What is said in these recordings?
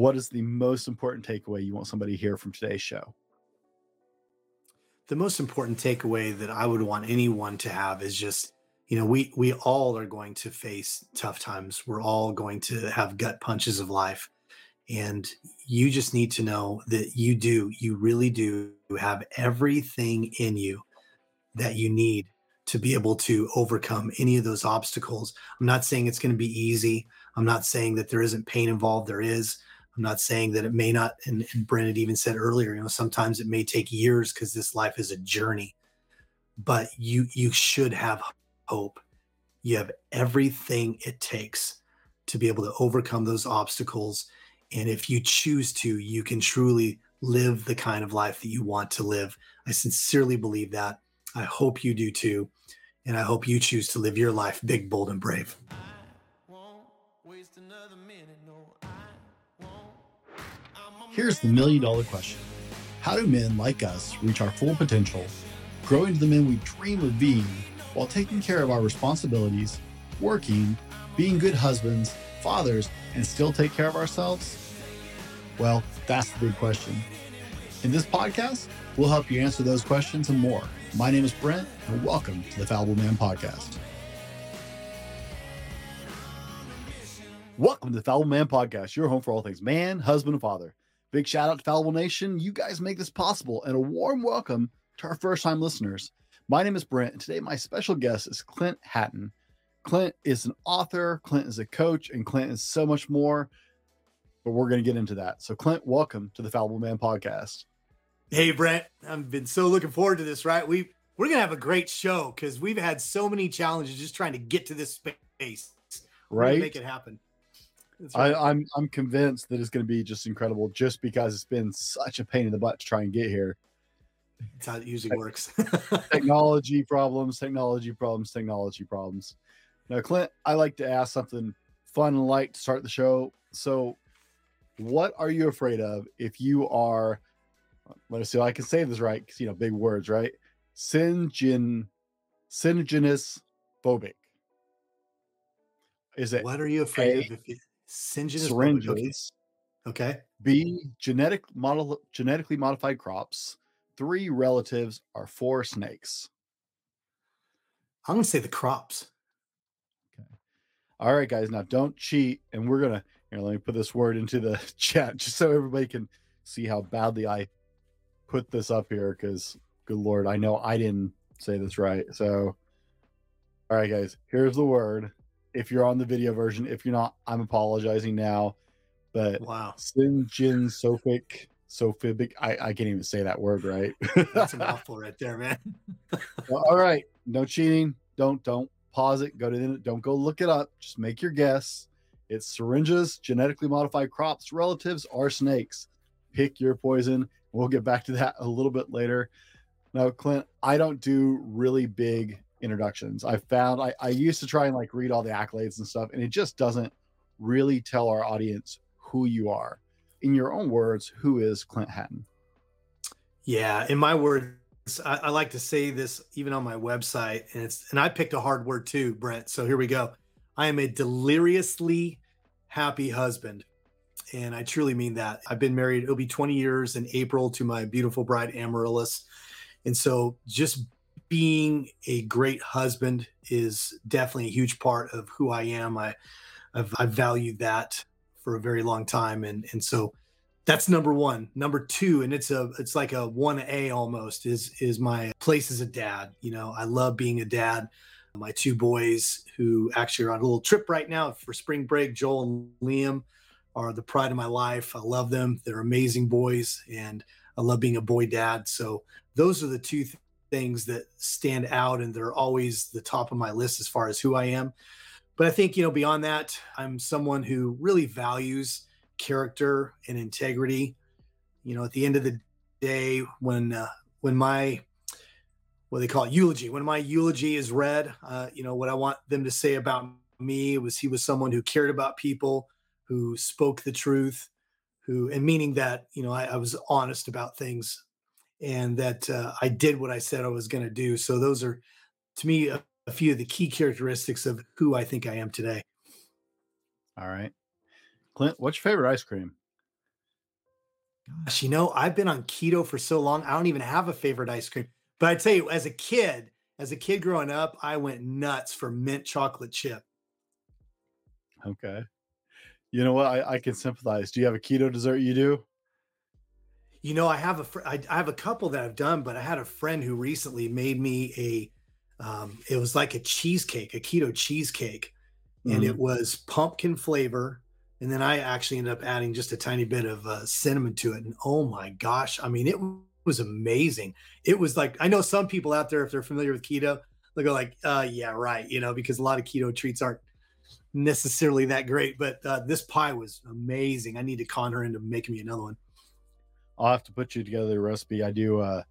what is the most important takeaway you want somebody to hear from today's show? The most important takeaway that I would want anyone to have is just, you know, we we all are going to face tough times. We're all going to have gut punches of life. And you just need to know that you do, you really do have everything in you that you need to be able to overcome any of those obstacles. I'm not saying it's going to be easy. I'm not saying that there isn't pain involved. There is. I'm not saying that it may not, and, and Brent had even said earlier, you know, sometimes it may take years because this life is a journey, but you you should have hope. You have everything it takes to be able to overcome those obstacles. And if you choose to, you can truly live the kind of life that you want to live. I sincerely believe that. I hope you do too. And I hope you choose to live your life big, bold, and brave. Here's the million dollar question How do men like us reach our full potential, grow into the men we dream of being, while taking care of our responsibilities, working, being good husbands, fathers, and still take care of ourselves? Well, that's the big question. In this podcast, we'll help you answer those questions and more. My name is Brent, and welcome to the Fallible Man Podcast. Welcome to the Fallible Man Podcast, your home for all things man, husband, and father. Big shout out to Fallible Nation. You guys make this possible, and a warm welcome to our first time listeners. My name is Brent, and today my special guest is Clint Hatton. Clint is an author, Clint is a coach, and Clint is so much more. But we're going to get into that. So, Clint, welcome to the Fallible Man podcast. Hey, Brent, I've been so looking forward to this. Right, we we're going to have a great show because we've had so many challenges just trying to get to this space. Right, make it happen. Right. I, I'm I'm convinced that it's going to be just incredible, just because it's been such a pain in the butt to try and get here. That's how it usually works. technology problems, technology problems, technology problems. Now, Clint, I like to ask something fun and light to start the show. So, what are you afraid of if you are? Let us see. I can say this right because you know big words, right? Syngin, syngenous phobic. Is it? What are you afraid a, of? If you, syngenous syringes. Okay. okay. B genetic model genetically modified crops. Three relatives are four snakes. I'm gonna say the crops. Okay. All right, guys. Now don't cheat, and we're gonna here. Let me put this word into the chat just so everybody can see how badly I put this up here. Because good lord, I know I didn't say this right. So, all right, guys. Here's the word if you're on the video version. If you're not, I'm apologizing now. But wow, Sinjin Sophic Sophibic. I, I can't even say that word right. That's a mouthful right there, man. well, all right. No cheating. Don't don't pause it. Go to the don't go look it up. Just make your guess. It's syringes, genetically modified crops, relatives, or snakes. Pick your poison. We'll get back to that a little bit later. Now, Clint, I don't do really big introductions. I found I, I used to try and like read all the accolades and stuff, and it just doesn't really tell our audience who you are. In your own words, who is Clint Hatton? Yeah, in my words, I, I, like to say this even on my website, and it's and I picked a hard word too, Brent. So here we go. I am a deliriously happy husband. And I truly mean that. I've been married, it'll be 20 years in April to my beautiful bride, Amaryllis. And so just being a great husband is definitely a huge part of who I am. I I've, I've valued that for a very long time. And and so that's number one. Number two, and it's a it's like a one A almost, is is my place as a dad. You know, I love being a dad. My two boys who actually are on a little trip right now for spring break, Joel and Liam are the pride of my life. I love them. They're amazing boys and I love being a boy dad. So those are the two things that stand out and they're always the top of my list as far as who I am. But I think, you know, beyond that, I'm someone who really values character and integrity. You know, at the end of the day, when uh, when my what they call it eulogy, when my eulogy is read, uh, you know, what I want them to say about me was he was someone who cared about people, who spoke the truth, who and meaning that you know I, I was honest about things and that uh, I did what I said I was going to do. So those are, to me, a, a, few of the key characteristics of who I think I am today. All right, Clint, what's your favorite ice cream? Gosh, you know, I've been on keto for so long. I don't even have a favorite ice cream. But I tell you, as a kid, as a kid growing up, I went nuts for mint chocolate chip. Okay. You know what? I, I can sympathize. Do you have a keto dessert you do? You know, I have a fr- I, I have a couple that I've done, but I had a friend who recently made me a. Um, it was like a cheesecake, a keto cheesecake, and Mhm. it was pumpkin flavor. And then I actually ended up adding just a tiny bit of uh, cinnamon to it. And oh my gosh, I mean, it was amazing. It was like I know some people out there, if they're familiar with keto, they go like, uh, "Yeah, right," you know, because a lot of keto treats aren't necessarily that great. But uh, this pie was amazing. I need to con her into making me another one. I'll have to put you together a recipe. I do uh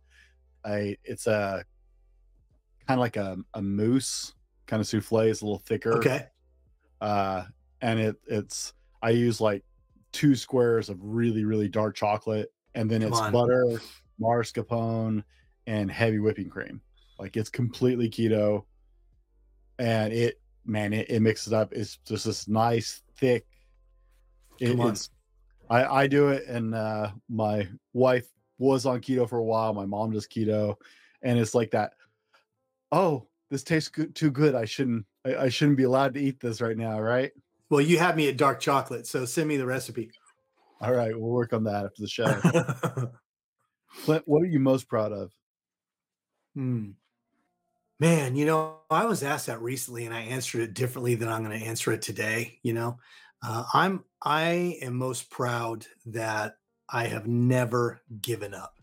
I it's a kind of like a, a mousse kind of souffle. It's a little thicker. Okay. Uh and it it's I use like two squares of really, really dark chocolate, and then Come it's on. butter, mascarpone, and heavy whipping cream. Like it's completely keto. And it man, it, it mixes up. It's just this nice, thick. It, Come on. it's I, I do it, and uh, my wife was on keto for a while. My mom does keto, and it's like that. Oh, this tastes good, too good. I shouldn't. I, I shouldn't be allowed to eat this right now, right? Well, you have me at dark chocolate, so send me the recipe. All right, we'll work on that after the show. Clint, what are you most proud of? Hmm. Man, you know, I was asked that recently and I answered it differently than I'm going to answer it today. You know, uh, I'm, I am most proud that I have never given up.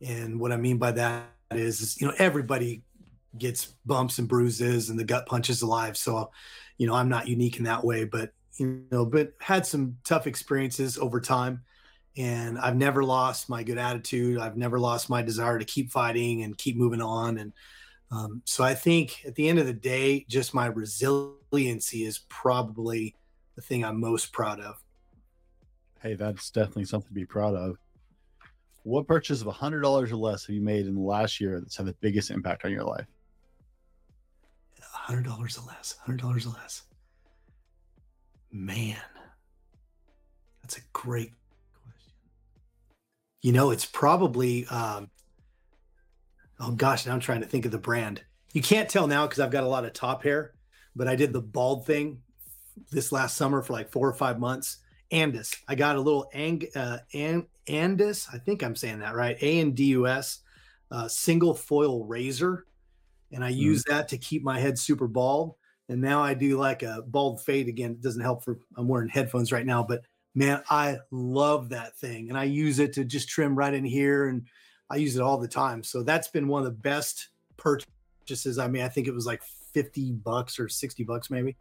And what I mean by that is, is, you know, everybody gets bumps and bruises and the gut punches alive. So, you know, I'm not unique in that way, but, you know, but had some tough experiences over time. And I've never lost my good attitude. I've never lost my desire to keep fighting and keep moving on. And um, so I think at the end of the day, just my resiliency is probably the thing I'm most proud of. Hey, that's definitely something to be proud of. What purchase of hundred dollars or less have you made in the last year that's had the biggest impact on your life? hundred dollars or less. Hundred dollars or less. Man, that's a great question. You know, it's probably. Um, oh gosh, now I'm trying to think of the brand. You can't tell now because I've got a lot of top hair, but I did the bald thing this last summer for like four or five months. Andis, I got a little ang, uh, and Andis. I think I'm saying that right. A N D U S, uh, single foil razor and I use that to keep my head super bald. And now I do like a bald fade again. It doesn't help for I'm wearing headphones right now, but man, I love that thing. And I use it to just trim right in here and I use it all the time. So that's been one of the best purchases. I mean, I think it was like 50 bucks or 60 bucks maybe.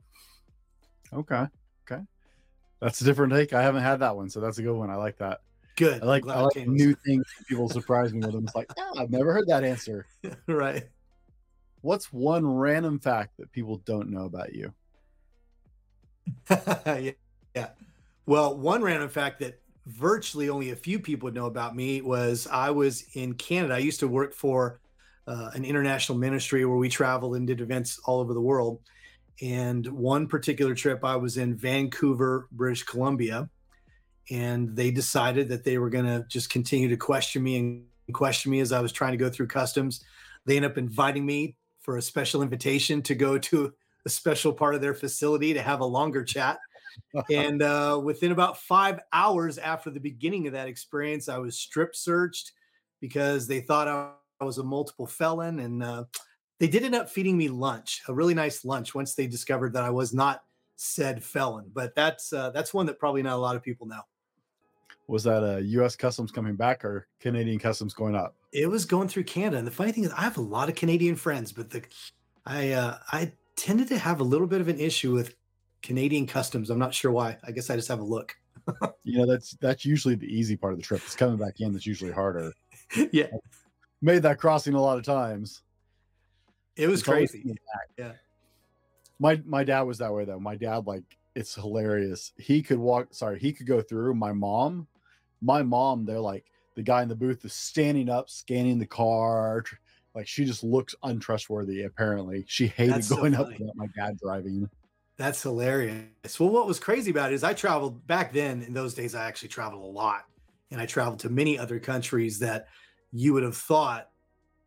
Okay, okay, that's a different take. I haven't had that one, so that's a good one. I like that. Good. I like I like new things. People surprise me with them. It's like, "Ah, I've never heard that answer. right. What's one random fact that people don't know about you? yeah. yeah. Well, one random fact that virtually only a few people would know about me was I was in Canada. I used to work for uh, an international ministry where we traveled and did events all over the world. And one particular trip, I was in Vancouver, British Columbia, and they decided that they were going to just continue to question me and question me as I was trying to go through customs. They end up inviting me for a special invitation to go to a special part of their facility to have a longer chat. and uh, within about five hours after the beginning of that experience, I was strip searched because they thought I, I was a multiple felon. And uh, they did end up feeding me lunch, a really nice lunch, once they discovered that I was not said felon. But that's uh, that's one that probably not a lot of people know. Was that a U.S. Customs coming back or Canadian Customs going up? It was going through Canada, and the funny thing is, I have a lot of Canadian friends, but the I uh, I tended to have a little bit of an issue with Canadian customs. I'm not sure why. I guess I just have a look. You know, that's that's usually the easy part of the trip. It's coming back in that's usually harder. yeah, Made that crossing a lot of times. It was It's crazy. Yeah. My my dad was that way though. My dad like it's hilarious. He could walk. Sorry, he could go through. My mom, my mom, they're like the guy in the booth is standing up, scanning the car. Like she just looks untrustworthy. Apparently, she hated That's so going up funny. to my dad driving. That's hilarious. Well, what was crazy about it is I traveled back then. In those days, I actually traveled a lot, and I traveled to many other countries that you would have thought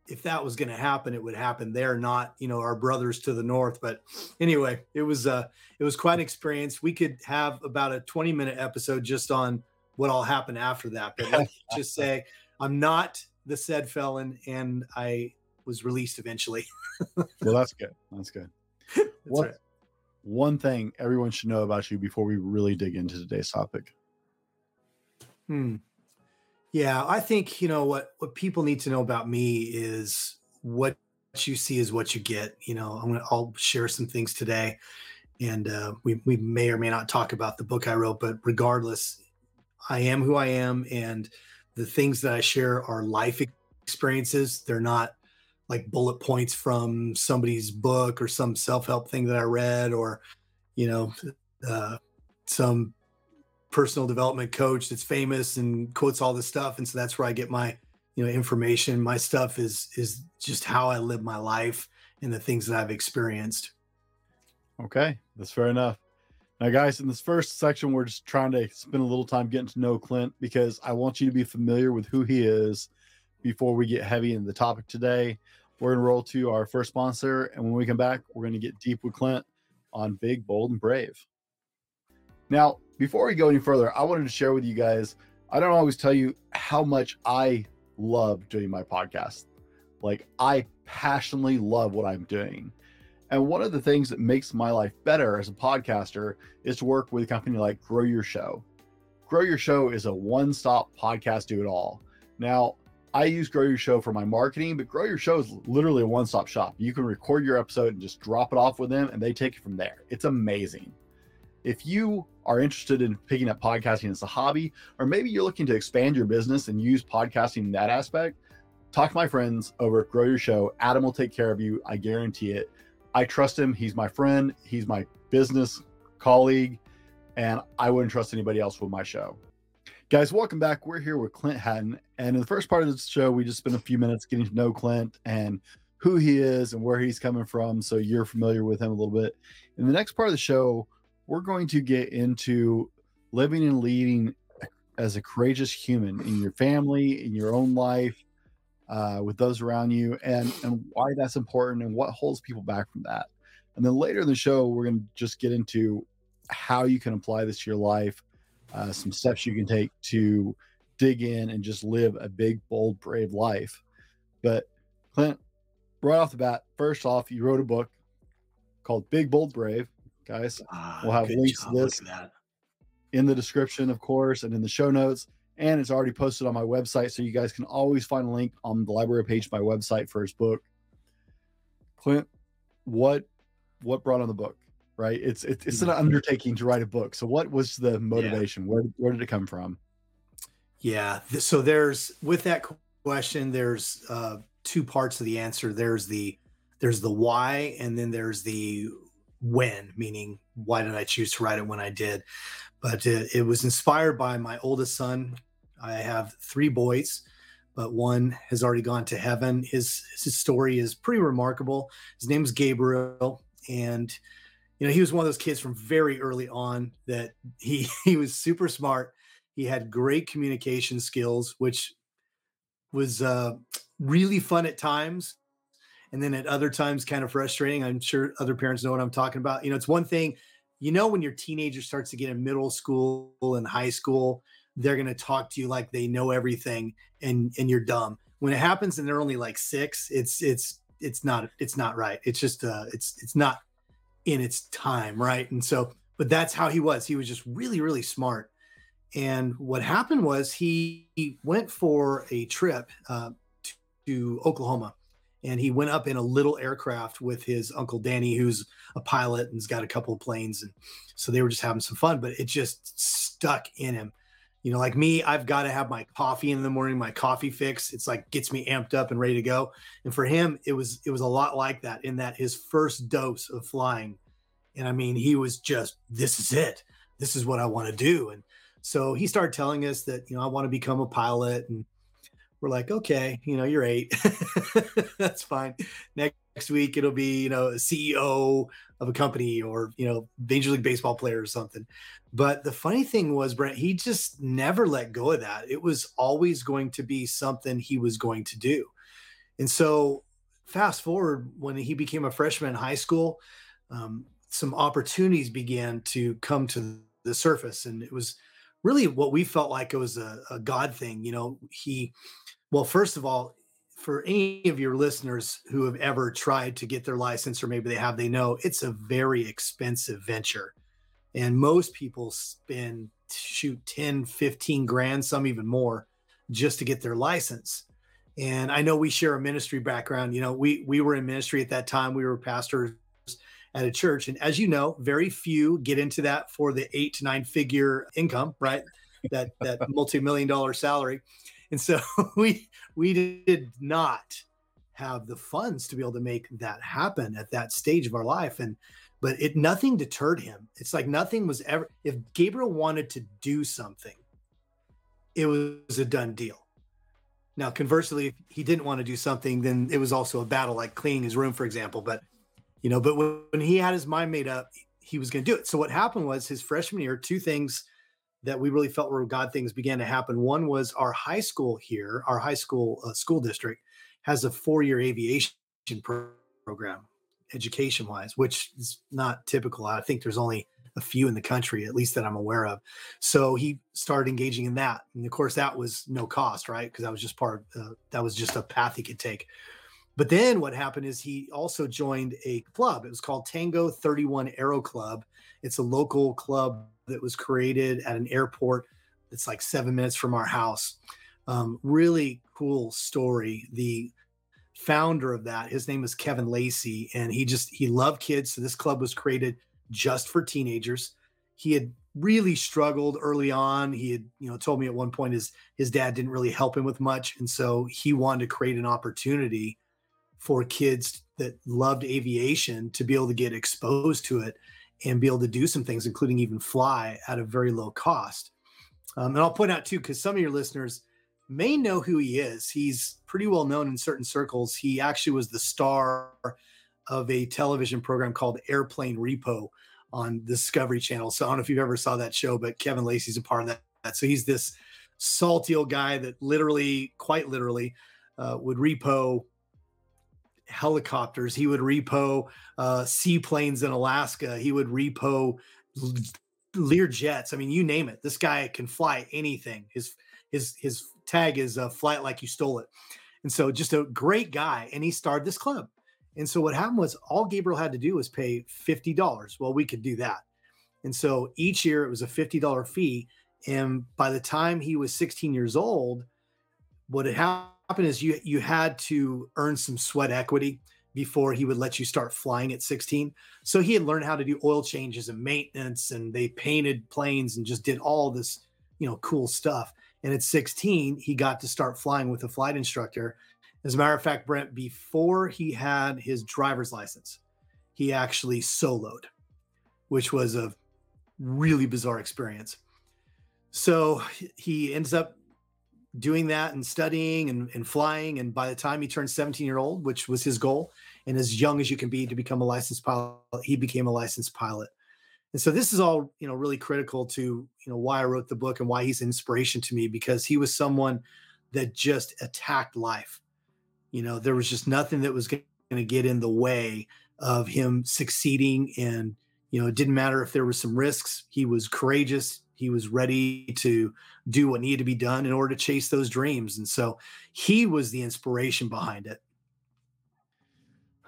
if that was going to happen, it would happen there, not you know our brothers to the north. But anyway, it was uh it was quite an experience. We could have about a 20 minute episode just on what all happened after that. But let's just say I'm not the said felon, and I was released eventually. well, that's good. That's good. That's what right. one thing everyone should know about you before we really dig into today's topic? Hmm. Yeah, I think you know what what people need to know about me is what you see is what you get. You know, I'm gonna I'll share some things today, and uh, we we may or may not talk about the book I wrote, but regardless, I am who I am, and the things that I share are life experiences. They're not like bullet points from somebody's book or some self help thing that I read, or you know, uh, some personal development coach that's famous and quotes all this stuff. And so that's where i get my you know information. My stuff is is just how i live my life and the things that i've experienced. Okay that's fair enough. Now guys in this first section we're just trying to spend a little time getting to know clint because i want you to be familiar with who he is before we get heavy in the topic today. We're going to roll to our first sponsor and when we come back we're going to get deep with clint on big bold and brave now before we go any further, I wanted to share with you guys. I don't always tell you how much I love doing my podcast. Like, I passionately love what I'm doing. And one of the things that makes my life better as a podcaster is to work with a company like Grow Your Show. Grow Your Show is a one stop podcast do it all. Now, I use Grow Your Show for my marketing, but Grow Your Show is literally a one stop shop. You can record your episode and just drop it off with them, and they take it from there. It's amazing. If you are interested in picking up podcasting as a hobby, or maybe you're looking to expand your business and use podcasting in that aspect, talk to my friends over at Grow Your Show. Adam will take care of you. I guarantee it. I trust him. He's my friend, he's my business colleague, and I wouldn't trust anybody else with my show. Guys, welcome back. We're here with Clint Hatton. And in the first part of this show, we just spent a few minutes getting to know Clint and who he is and where he's coming from. So you're familiar with him a little bit. In the next part of the show, we're going to get into living and leading as a courageous human in your family, in your own life, uh, with those around you, and and why that's important and what holds people back from that. And then later in the show, we're going to just get into how you can apply this to your life, uh, some steps you can take to dig in and just live a big, bold, brave life. But Clint, right off the bat, first off, you wrote a book called Big, Bold, Brave guys. Ah, we'll have links job. to this in the description, of course, and in the show notes. And it's already posted on my website, so you guys can always find a link on the library page of my website for his book. Clint, what what brought on the book? Right, it's it's, it's an mm-hmm. undertaking to write a book. So, what was the motivation? Yeah. Where where did it come from? Yeah, so there's with that question, there's uh, two parts of the answer. There's the there's the why, and then there's the when, meaning why did I choose to write it when I did? But it, it was inspired by my oldest son. I have three boys, but one has already gone to heaven. His his story is pretty remarkable. His name is Gabriel, and you know he was one of those kids from very early on that he he was super smart. He had great communication skills, which was uh, really fun at times and then at other times kind of frustrating. I'm sure other parents know what I'm talking about. You know, it's one thing, you know, when your teenager starts to get in middle school and high school, they're going to talk to you like they know everything and and you're dumb. When it happens and they're only like 6, it's it's it's not it's not right. It's just uh it's it's not in its time, right? And so but that's how he was. He was just really really smart. And what happened was he, he went for a trip uh, to Oklahoma and he went up in a little aircraft with his uncle Danny, who's a pilot and's got a couple of planes, and so they were just having some fun. But it just stuck in him. You know, like me, I've got to have my coffee in the morning, my coffee fix. It's like gets me amped up and ready to go. And for him, it was it was a lot like that. In that his first dose of flying, and I mean, he was just, this is it. This is what I want to do. And so he started telling us that you know I want to become a pilot and we're like, okay, you know, you're eight. That's fine. Next week it'll be you know ceo of a company or you know major league baseball player or something. But the funny thing was brent he just never let go of that. It was always going to be something he was going to do. And so fast forward when he became a freshman in high school um, some opportunities began to come to the surface. And it was really what we felt like it was a, a god thing. You know he well first of all for any of your listeners who have ever tried to get their license or maybe they have they know it's a very expensive venture. And most people spend shoot 10 15 grand some even more just to get their license. And i know we share a ministry background. You know we we were in ministry at that time. We were pastors at a church. And as you know very few get into that for the eight to nine figure income right? That that multi-million dollar salary and so we we did not have the funds to be able to make that happen at that stage of our life. And but it nothing deterred him. It's like nothing was ever if gabriel wanted to do something it was a done deal. Now conversely if he didn't want to do something then it was also a battle like cleaning his room for example. But you know but when he had his mind made up he was going to do it. So what happened was his freshman year two things that we really felt were God things began to happen. One was our high school here, our high school uh, school district has a four year aviation pro- program, education wise, which is not typical. I think there's only a few in the country, at least that I'm aware of. So he started engaging in that, and of course that was no cost, right? Because that was just part. Of, uh, that was just a path he could take. But then what happened is he also joined a club. It was called Tango 31 Aero Club. It's a local club that was created at an airport that's like seven minutes from our house. Um, really cool story. The founder of that, his name is Kevin Lacey, and he just he loved kids. So this club was created just for teenagers. He had really struggled early on. He had, you know, told me at one point his his dad didn't really help him with much, and so he wanted to create an opportunity for kids that loved aviation to be able to get exposed to it and be able to do some things, including even fly at a very low cost. Um, and I'll point out too, because some of your listeners may know who he is. He's pretty well known in certain circles. He actually was the star of a television program called Airplane Repo on Discovery Channel. So I don't know if you've ever saw that show, but Kevin Lacey's a part of that. So he's this salty old guy that literally, quite literally, uh, would repo helicopters. He would repo uh, seaplanes in Alaska. He would repo Lear jets. I mean, you name it. This guy can fly anything. His his his tag is a flight like you stole it. And so just a great guy. And he started this club. And so what happened was all Gabriel had to do was pay $50. Well, we could do that. And so each year it was a $50 fee. And by the time he was 16 years old, what had happened happened is you you had to earn some sweat equity before he would let you start flying at 16. So he had learned how to do oil changes and maintenance, and they painted planes and just did all this, you know, cool stuff. And at 16, he got to start flying with a flight instructor. As a matter of fact, Brent, before he had his driver's license, he actually soloed, which was a really bizarre experience. So he ends up doing that and studying and, and flying. And by the time he turned 17 year old, which was his goal, and as young as you can be to become a licensed pilot, he became a licensed pilot. And so this is all, you know, really critical to, you know, why I wrote the book and why he's an inspiration to me because he was someone that just attacked life. You know, there was just nothing that was going to get in the way of him succeeding. And, you know, it didn't matter if there were some risks. He was courageous. He was ready to do what needed to be done in order to chase those dreams. And so he was the inspiration behind it.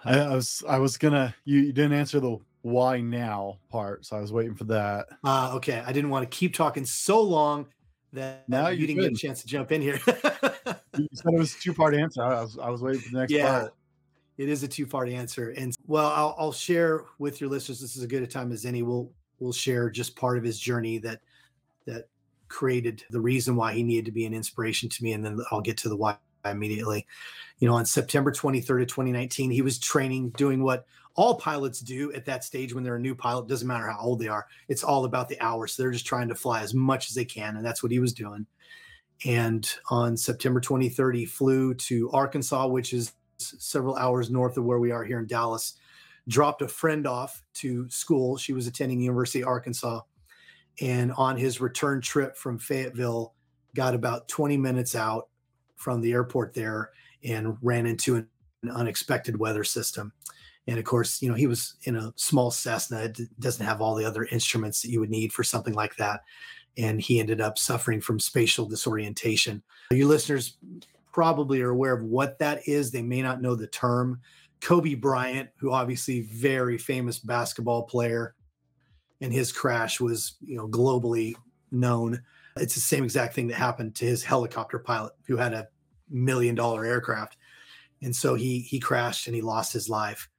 I, I was I was gonna you, you, didn't answer the why now part, so I was waiting for that. Uh okay. I didn't want to keep talking so long that now you, didn't get a chance to jump in here. you said it was a two part answer. I was I was waiting for the next yeah. part it is a two part answer. And well, I'll, I'll, share with your listeners. This is as good a time as any. We'll we'll share just part of his journey that that created the reason why he needed to be an inspiration to me. And then I'll get to the why immediately. You know, on September 23rd of 2019, he was training, doing what all pilots do at that stage when they're a new pilot. Doesn't matter how old they are. It's all about the hours. So they're just trying to fly as much as they can. And that's what he was doing. And on September 23rd, he flew to Arkansas, which is several hours north of where we are here in Dallas. Dropped a friend off to school. She was attending University of Arkansas, and on his return trip from Fayetteville, got about 20 minutes out from the airport there and ran into an, unexpected weather system. And of course, you know, he was in a small Cessna. It doesn't have all the other instruments that you would need for something like that. And he ended up suffering from spatial disorientation. You listeners probably are aware of what that is. They may not know the term. Kobe Bryant, who obviously very famous basketball player, and his crash was, you know, globally known. It's the same exact thing that happened to his helicopter pilot who had a million dollar aircraft. And so he he crashed and he lost his life.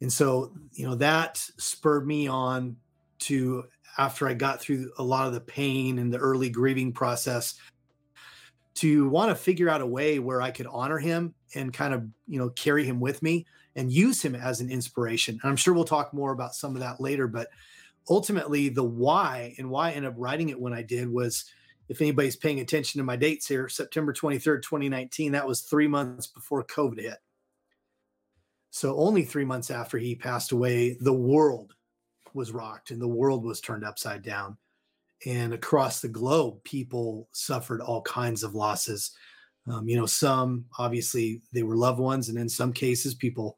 And so, you know, that spurred me on to after I got through a lot of the pain and the early grieving process to want to figure out a way where I could honor him and kind of, you know, carry him with me and use him as an inspiration. And I'm sure we'll talk more about some of that later, but ultimately the why and why I ended up writing it when I did was if anybody's paying attention to my dates here, September 23rd, 2019, that was three months before COVID hit. So only three months after he passed away, the world was rocked and the world was turned upside down. And across the globe, people suffered all kinds of losses. Um, you know, some obviously they were loved ones, and in some cases, people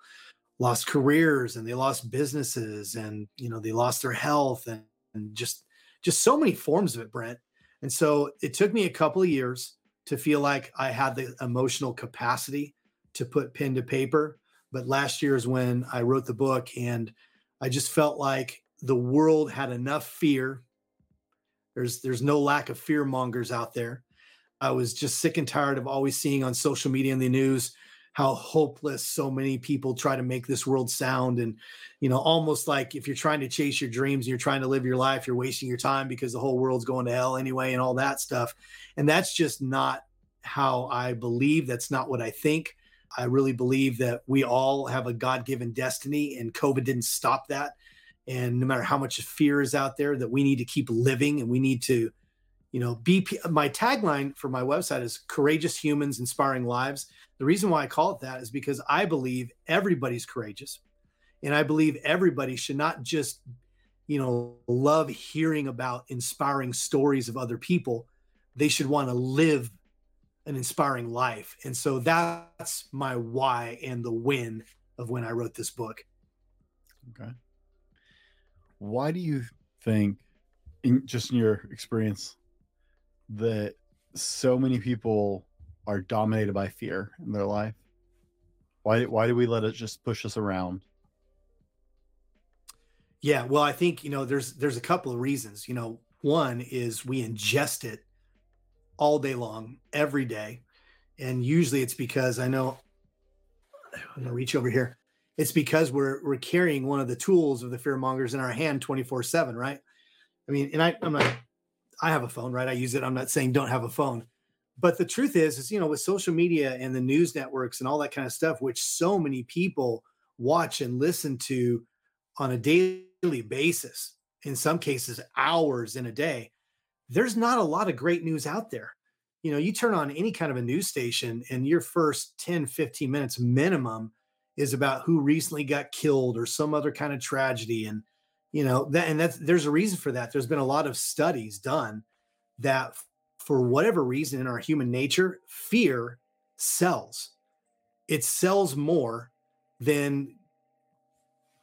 lost careers and they lost businesses and you know they lost their health and, and just just so many forms of it brent. And so it took me a couple of years to feel like i had the emotional capacity to put pen to paper but last year is when i wrote the book and i just felt like the world had enough fear. There's there's no lack of fear mongers out there. I was just sick and tired of always seeing on social media and the news how hopeless so many people try to make this world sound and you know almost like if you're trying to chase your dreams and you're trying to live your life you're wasting your time because the whole world's going to hell anyway and all that stuff. And that's just not how i believe. That's not what i think. I really believe that we all have a god-given destiny and covid didn't stop that. And no matter how much fear is out there that we need to keep living and we need to you know be my tagline for my website is courageous humans inspiring lives the reason why I call it that is because I believe everybody's courageous. And I believe everybody should not just, you know, love hearing about inspiring stories of other people. They should want to live an inspiring life. And so that's my why and the win of when I wrote this book. Okay. Why do you think, in just in your experience, that so many people are dominated by fear in their life? Why why do we let it just push us around? Yeah, well, I think you know there's there's a couple of reasons. You know, one is we ingest it all day long, every day, and usually it's because I know I'm gonna reach over here. It's because we're we're carrying one of the tools of the fear mongers in our hand 24 seven, right? I mean, and I I'm not I have a phone, right? I use it. I'm not saying don't have a phone, but the truth is is you know with social media and the news networks and all that kind of stuff which so many people watch and listen to on a daily basis in some cases hours in a day there's not a lot of great news out there you know you turn on any kind of a news station and your first 10 15 minutes minimum is about who recently got killed or some other kind of tragedy and you know that and that's there's a reason for that there's been a lot of studies done that for whatever reason in our human nature, fear sells. It sells more than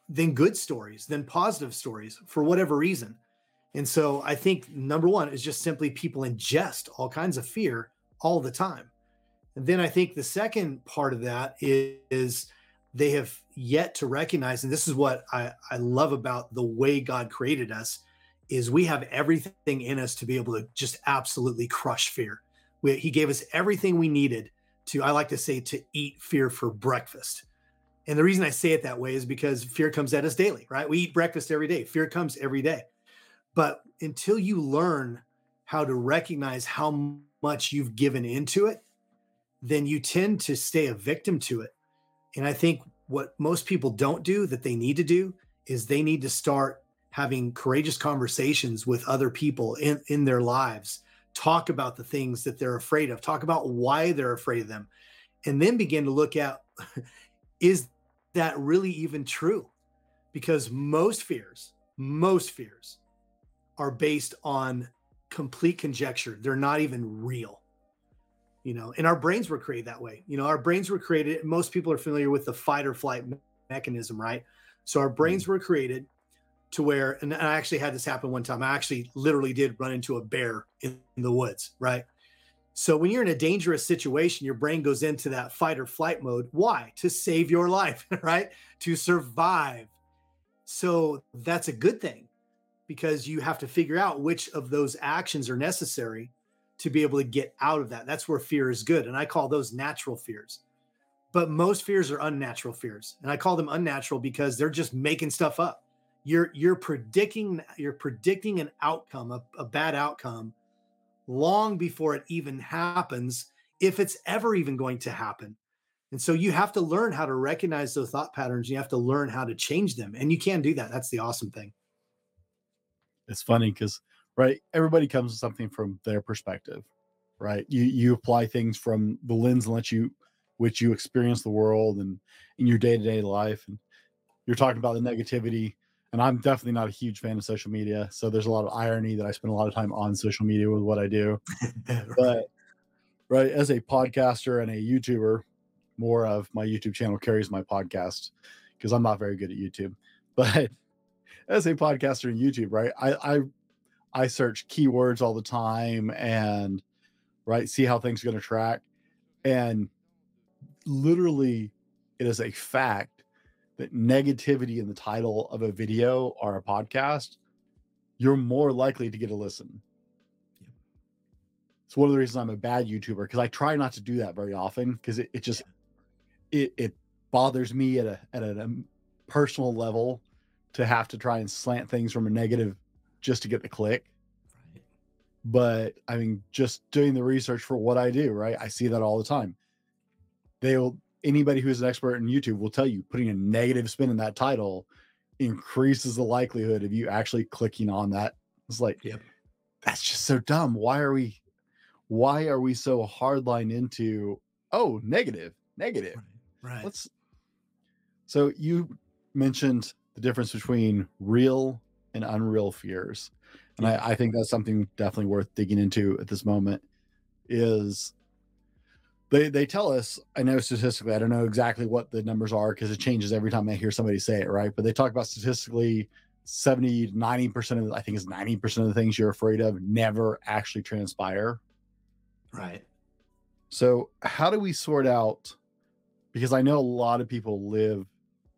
than good stories, than positive stories for whatever reason. And so I think number one is just simply people ingest all kinds of fear all the time. And then I think the second part of that is, is they have yet to recognize, and this is what I, I love about the way God created us, is we have everything in us to be able to just absolutely crush fear. We, he gave us everything we needed to, I like to say, to eat fear for breakfast. And the reason I say it that way is because fear comes at us daily, right? We eat breakfast every day. Fear comes every day. But until you learn how to recognize how much you've given into it, then you tend to stay a victim to it. And I think what most people don't do that they need to do is they need to start having courageous conversations with other people in, in their lives talk about the things that they're afraid of talk about why they're afraid of them and then begin to look at is that really even true? Because most fears, most fears are based on complete conjecture. They're not even real. You know, and our brains were created that way. You know, our brains were created, most people are familiar with the fight or flight mechanism, right? So our brains mm-hmm. were created to where, and I actually had this happen one time. I actually literally did run into a bear in, in the woods, right? So when you're in a dangerous situation, your brain goes into that fight or flight mode. Why? To save your life, right? To survive. So that's a good thing because you have to figure out which of those actions are necessary to be able to get out of that. That's where fear is good. And I call those natural fears. But most fears are unnatural fears. And I call them unnatural because they're just making stuff up. You're you're predicting you're predicting an outcome, a, a bad outcome long before it even happens, if it's ever even going to happen. And so you have to learn how to recognize those thought patterns. You have to learn how to change them. And you can do that. That's the awesome thing. It's funny because, right, everybody comes with something from their perspective, right? You you apply things from the lens in which you which you experience the world and in your day-to-day life. And you're talking about the negativity and I'm definitely not a huge fan of social media. So there's a lot of irony that I spend a lot of time on social media with what I do. right. But right, as a podcaster and a YouTuber, more of my YouTube channel carries my podcast because I'm not very good at YouTube. But as a podcaster and YouTube, right, I I I search keywords all the time and right see how things are going to track, and literally, it is a fact that negativity in the title of a video or a podcast, you're more likely to get a listen. It's one of the reasons I'm a bad YouTuber because I try not to do that very often because it, it just it it bothers me at a at a um, personal level to have to try and slant things from a negative just to get the click. Right. But I mean, just doing the research for what I do, right? I see that all the time. They'll anybody who's an expert in YouTube will tell you putting a negative spin in that title increases the likelihood of you actually clicking on that. It's like, yep. that's just so dumb. Why are we, why are we so hardline into, oh, negative, negative? Right. right. Let's, so you mentioned the difference between real and unreal fears. And I, I think that's something definitely worth digging into at this moment is they they tell us i know statistically i don't know exactly what the numbers are because it changes every time i hear somebody say it right? But they talk about statistically 70 to 90% of i think it's 90% of the things you're afraid of never actually transpire. Right. So how do we sort out because i know a lot of people live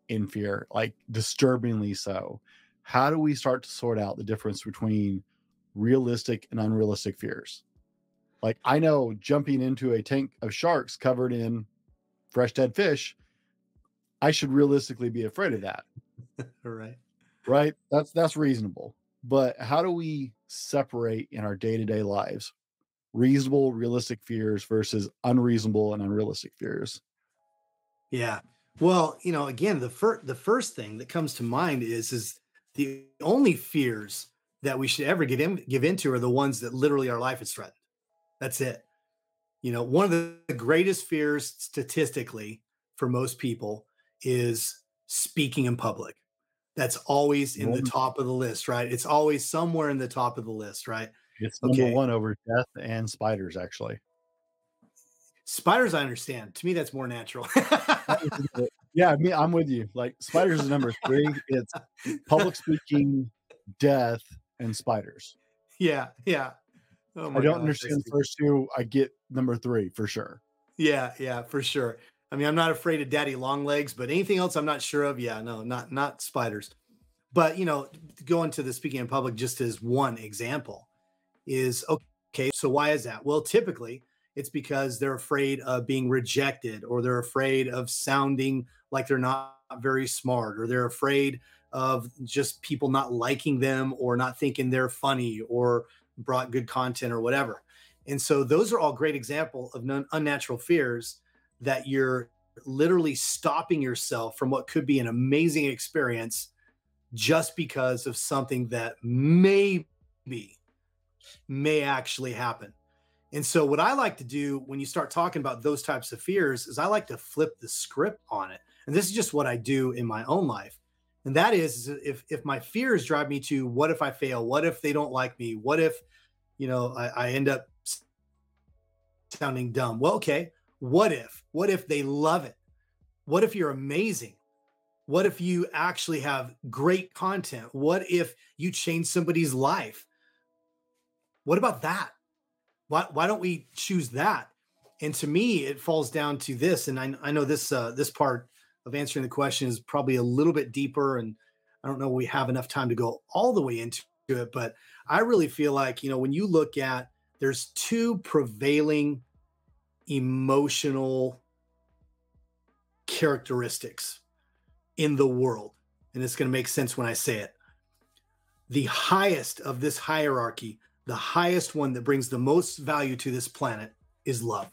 in fear like disturbingly so how do we start to sort out the difference between realistic and unrealistic fears like I know jumping into a tank of sharks covered in fresh dead fish, I should realistically be afraid of that. right. Right. That's that's reasonable. But how do we separate in our day-to-day lives reasonable, realistic fears versus unreasonable and unrealistic fears? Yeah. Well, you know, again, the first the first thing that comes to mind is is the only fears that we should ever give in, give into are the ones that literally our life is threatened. That's it. You know, one of the greatest fears statistically for most people is speaking in public. That's always in the top of the list, right? It's always somewhere in the top of the list, right? It's number okay. one over death and spiders, actually. Spiders, I understand. To me, that's more natural. Yeah, me, I'm with you. Like spiders is number three. It's public speaking, death, and spiders. Yeah, yeah. Oh I don't understand the first two. I get number three for sure. Yeah, yeah, for sure. I mean, I'm not afraid of daddy long legs, but anything else I'm not sure of. Yeah, no, not not spiders. But you know, going to the speaking in public just as one example is okay. So why is that? Well, typically it's because they're afraid of being rejected or they're afraid of sounding like they're not very smart or they're afraid of just people not liking them or not thinking they're funny or brought good content or whatever. And so those are all great example of non- unnatural fears that you're literally stopping yourself from what could be an amazing experience just because of something that maybe may actually happen. And so, what I like to do when you start talking about those types of fears is I like to flip the script on it. And this is just what I do in my own life. And that is if if my fears drive me to what if I fail? What if they don't like me? What if, you know, I, I end up sounding dumb? Well, okay. What if? What if they love it? What if you're amazing? What if you actually have great content? What if you change somebody's life? What about that? Why, why don't we choose that? And to me, it falls down to this. And I, I know this uh, this part of answering the question is probably a little bit deeper, and I don't know we have enough time to go all the way into it. But I really feel like you know when you look at there's two prevailing emotional characteristics in the world, and it's going to make sense when I say it. The highest of this hierarchy the highest one that brings the most value to this planet is love.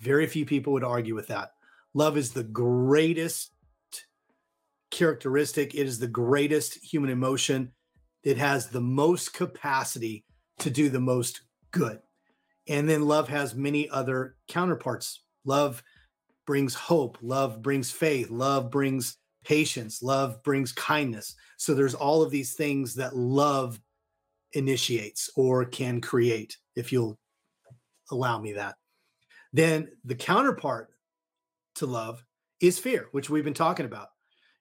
Very few people would argue with that. Love is the greatest characteristic, it is the greatest human emotion. It has the most capacity to do the most good. And then love has many other counterparts. Love brings hope, love brings faith, love brings patience, love brings kindness. So there's all of these things that love initiates or can create, if you'll allow me that. Then the counterpart to love is fear, which we've been talking about.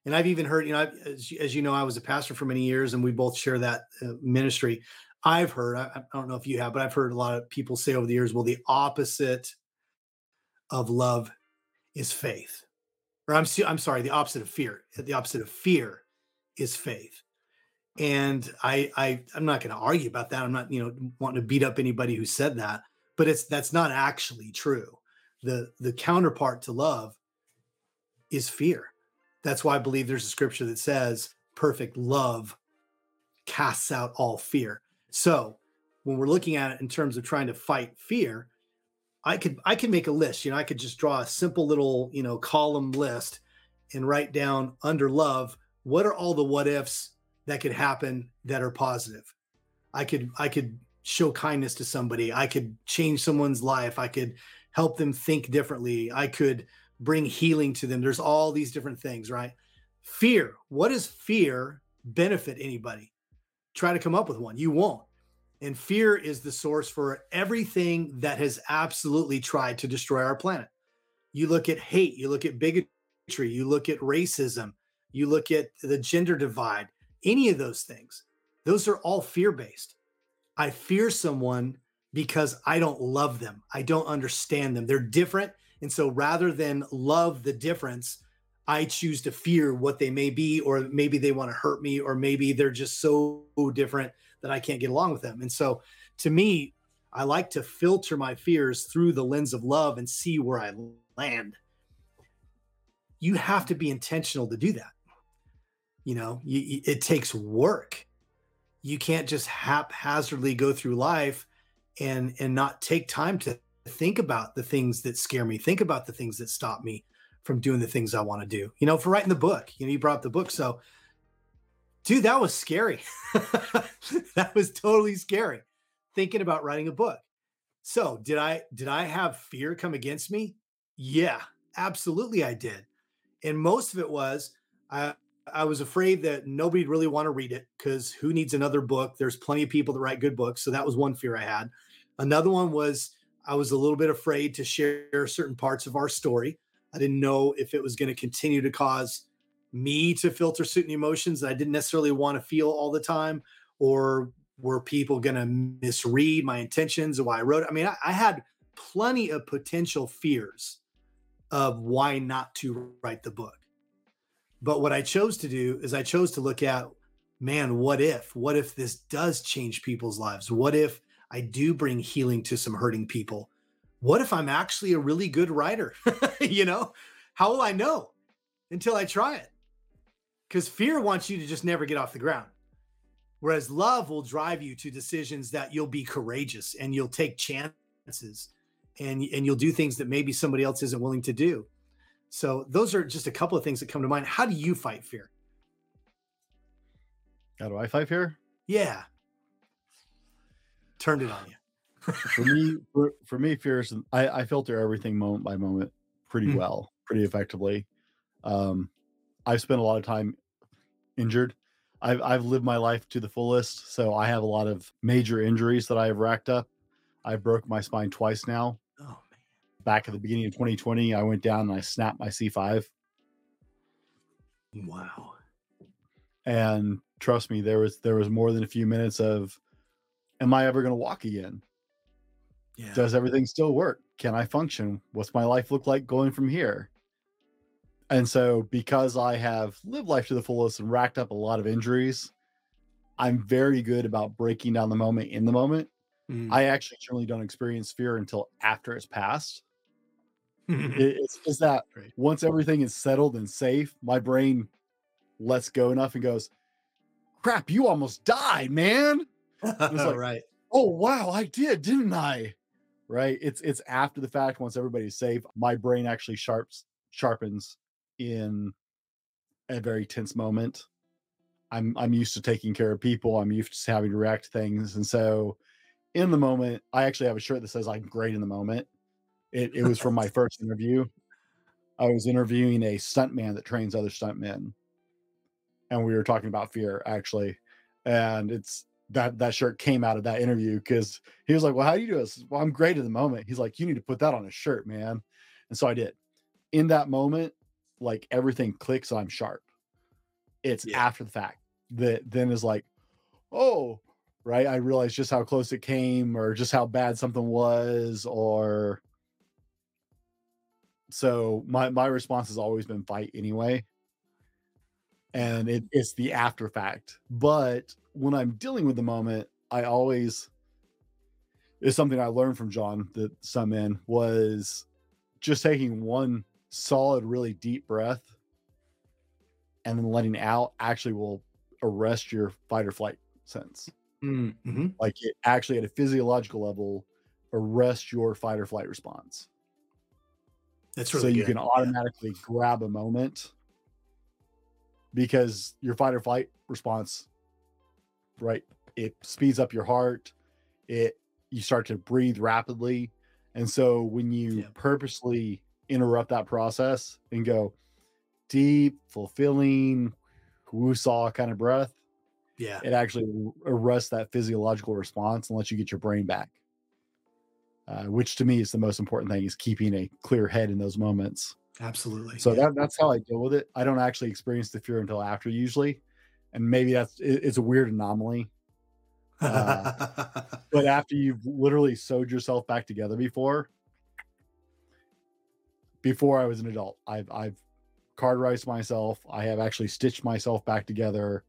And I've even heard, you know, as, as, you know, I was a pastor for many years and we both share that uh, ministry. I've heard, I, I don't know if you have, but I've heard a lot of people say over the years, well, the opposite of love is faith. Or I'm, I'm sorry, the opposite of fear. The opposite of fear is faith and I, I I'm not going to argue about that. I'm not, you know, wanting to beat up anybody who said that, but it's that's not actually true. The the counterpart to love is fear. That's why I believe there's a scripture that says perfect love casts out all fear. So when we're looking at it in terms of trying to fight fear, I could I could make a list. You know, I could just draw a simple little, you know, column list and write down under love, what are all the what ifs that could happen that are positive. I could I could show kindness to somebody. I could change someone's life. I could help them think differently. I could bring healing to them. There's all these different things, right? Fear. What does fear benefit anybody? Try to come up with one. You won't. And fear is the source for everything that has absolutely tried to destroy our planet. You look at hate, you look at bigotry, you look at racism, you look at the gender divide, any of those things, those are all fear based. I fear someone because I don't love them. I don't understand them. They're different. And so rather than love the difference, I choose to fear what they may be, or maybe they want to hurt me, or maybe they're just so different that I can't get along with them. And so to me, I like to filter my fears through the lens of love and see where I land. You have to be intentional to do that. You know, you, it takes work. You can't just haphazardly go through life and and not take time to think about the things that scare me, think about the things that stop me from doing the things I want to do. You know, for writing the book. You know, you brought up the book, so dude, that was scary. that was totally scary. Thinking about writing a book. So, did I did I have fear come against me? Yeah, absolutely I did. And most of it was I I was afraid that nobody'd really want to read it because who needs another book? There's plenty of people that write good books. So that was one fear I had. Another one was I was a little bit afraid to share certain parts of our story. I didn't know if it was going to continue to cause me to filter certain emotions that I didn't necessarily want to feel all the time, or were people going to misread my intentions of why I wrote it? I mean, I, I had plenty of potential fears of why not to write the book. But what I chose to do is I chose to look at, man, what if? What if this does change people's lives? What if I do bring healing to some hurting people? What if I'm actually a really good writer? you know, how will I know until I try it? Because fear wants you to just never get off the ground. Whereas love will drive you to decisions that you'll be courageous and you'll take chances and, and you'll do things that maybe somebody else isn't willing to do. So those are just a couple of things that come to mind. How do you fight fear? How do I fight fear? Yeah. Turned it on you. for me, for, for me, fears. I, I filter everything moment by moment pretty Mm. well, pretty effectively. Um, I've spent a lot of time injured. I've I've lived my life to the fullest, so I have a lot of major injuries that I have racked up. I broke my spine twice now. Oh man! Back at the beginning of 2020, I went down and I snapped my C5. Wow. And trust me, there was there was more than a few minutes of, am I ever going to walk again? Yeah. Does everything still work? Can I function? What's my life look like going from here? And so, because I have lived life to the fullest and racked up a lot of injuries, I'm very good about breaking down the moment in the moment. Mm. I actually generally don't experience fear until after it's passed. It- it's just that once everything is settled and safe, my brain lets go enough and goes, crap, you almost died, man. like- right. oh wow i did didn't i? Right? It's it's after the fact once everybody's safe my brain actually sharps sharpens in a very tense moment. I'm i'm used to taking care of people i'm used to having to react to things and so in the moment i actually have a shirt that says i'm great in the moment. It, it was from my first interview. I was interviewing a stuntman that trains other stuntmen and we were talking about fear actually and it's that that shirt came out of that interview because he was like, "Well, how do you do this?" Well, I'm great at the moment. He's like, "You need to put that on a shirt, man." And so I did. In that moment, like everything clicks. I'm sharp. It's Yeah. after the fact that then is like, "Oh, right." I realized just how close it came, or just how bad something was, or so my my response has always been fight anyway and it, it's the after fact but when i'm dealing with the moment i always is something i learned from john that some in was just taking one solid really deep breath and then letting out actually will arrest your fight or flight sense Mm, mhm. like it actually at a physiological level arrest your fight or flight response That's so you good. can Yeah. automatically grab a moment because your fight or flight response right it speeds up your heart it you start to breathe rapidly and so when you Yeah. purposely interrupt that process and go deep fulfilling woo-saw kind of breath Yeah. it actually arrests that physiological response and lets you get your brain back uh, which to me is the most important thing is keeping a clear head in those moments Absolutely. so yeah. that, that's how i deal with it i don't actually experience the fear until after usually and maybe that's it, it's a weird anomaly. Uh, but after you've literally sewed yourself back together before before i was an adult i've i've cauterized myself. I have actually stitched myself back together.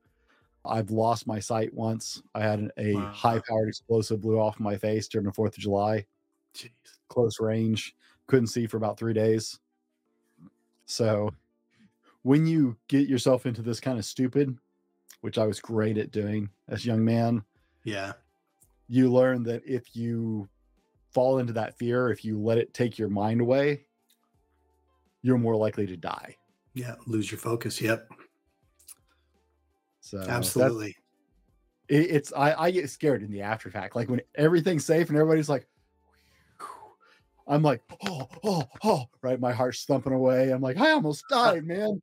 I've lost my sight once. I had a Wow. high powered explosive blew off my face during the fourth of july. Jeez. close range. Couldn't see for about three days. So when you get yourself into this kind of stupid which i was great at doing as a young man Yeah. you learn that if you fall into that fear, if you let it take your mind away, you're more likely to die. Yeah. Lose your focus. Yep. So Absolutely. it- it's I, I get scared in the after fact. Like when everything's safe and everybody's like, I'm like, oh, oh, oh, right. My heart's thumping away. I'm like, I almost died, man.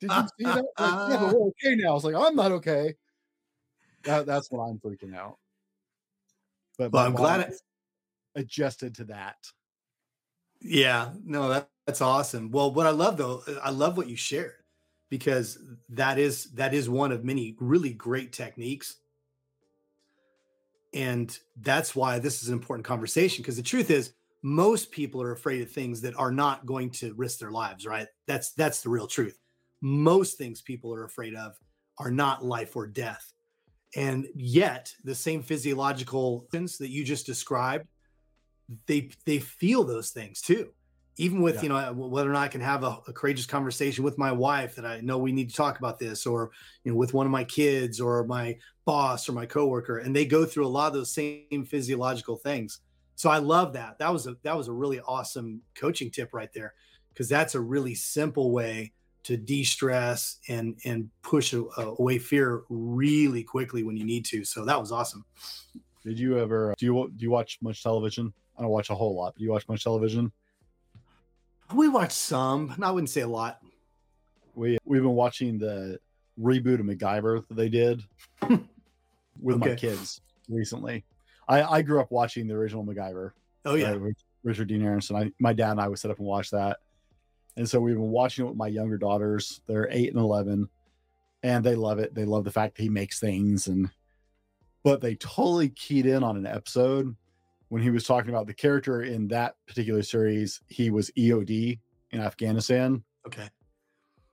Did, you see that? Like, yeah, but we're okay now. I was like, I'm not okay. That, that's when I'm freaking out. But Well, I'm glad body adjusted to that. Yeah, no, that, that's awesome. Well, what I love though, I love what you shared because that is that is one of many really great techniques. And that's why this is an important conversation because the truth is most people are afraid of things that are not going to risk their lives, right? That's that's the real truth. Most things people are afraid of are not life or death. And yet, the same physiological things that you just described they they feel those things too even with Yeah. you know uh, whether or not i can have a, a courageous conversation with my wife that i know we need to talk about this or you know with one of my kids or my boss or my coworker and they go through a lot of those same physiological things so i love that that was a that was a really awesome coaching tip right there because that's a really simple way to de-stress and and push away fear really quickly when you need to so that was awesome Did you ever do you do you watch much television? I don't watch a whole lot. Do you watch much television? We watch some. I wouldn't say a lot. We we've been watching the reboot of MacGyver that they did with okay. my kids recently. I I grew up watching the original MacGyver. Oh yeah, uh, Richard Dean Anderson. I my dad and I would sit up and watch that, and so we've been watching it with my younger daughters. They're eight and eleven, and they love it. They love the fact that he makes things and. But they totally keyed in on an episode when he was talking about the character in that particular series. He was EOD in Afghanistan. Okay.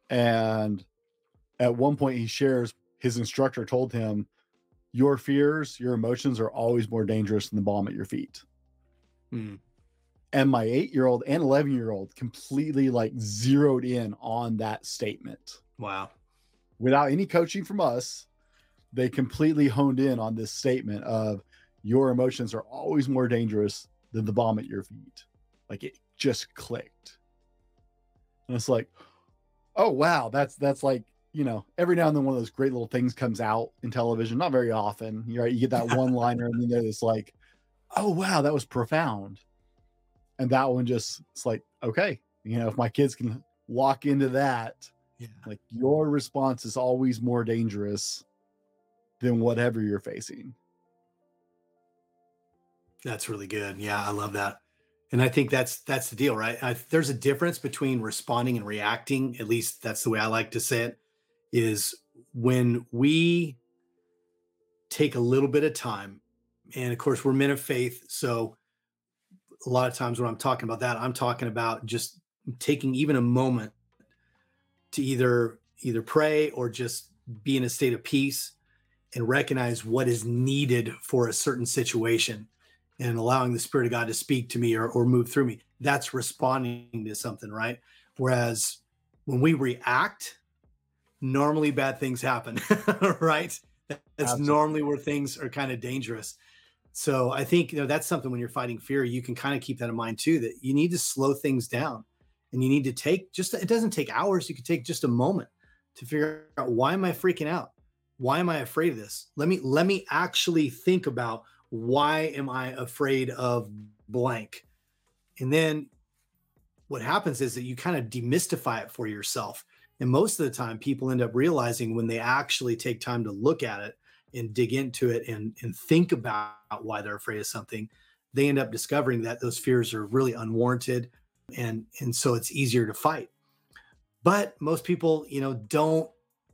And at one point, he shares his instructor told him, Your fears, your emotions are always more dangerous than the bomb at your feet. Hmm and my eight year old and 11 year old completely like zeroed in on that statement. Wow. Without any coaching from us, they completely honed in on this statement of your emotions are always more dangerous than the bomb at your feet. Like it just clicked. And it's like, oh wow, that's that's like, you know, every now and then one of those great little things comes out in television. Not very often. You're right. You get that one liner and then there's like, oh wow, that was profound and that one just it's like okay you know if my kids can walk into that yeah like your response is always more dangerous than whatever you're facing that's really good yeah i love that and i think that's that's the deal right I, there's a difference between responding and reacting at least that's the way i like to say it is when we take a little bit of time and of course we're men of faith so a lot of times when I'm talking about that, I'm talking about just taking even a moment to either either pray or just be in a state of peace and recognize what is needed for a certain situation and allowing the spirit of god to speak to me or, or move through me. That's responding to something right? Whereas when we react normally bad things happen right that's Absolutely. normally where things are kind of dangerous so I think you know that's something when you're fighting fear, you can kind of keep that in mind too. That you need to slow things down, and you need to take just it doesn't take hours. You can take just a moment to figure out why am I freaking out? Why am I afraid of this? Let me let me actually think about why am I afraid of blank, and then what happens is that you kind of demystify it for yourself. And most of the time, people end up realizing when they actually take time to look at it and dig into it and and think about why they're afraid of something they end up discovering that those fears are really unwarranted and and so it's easier to fight. But most people you know don't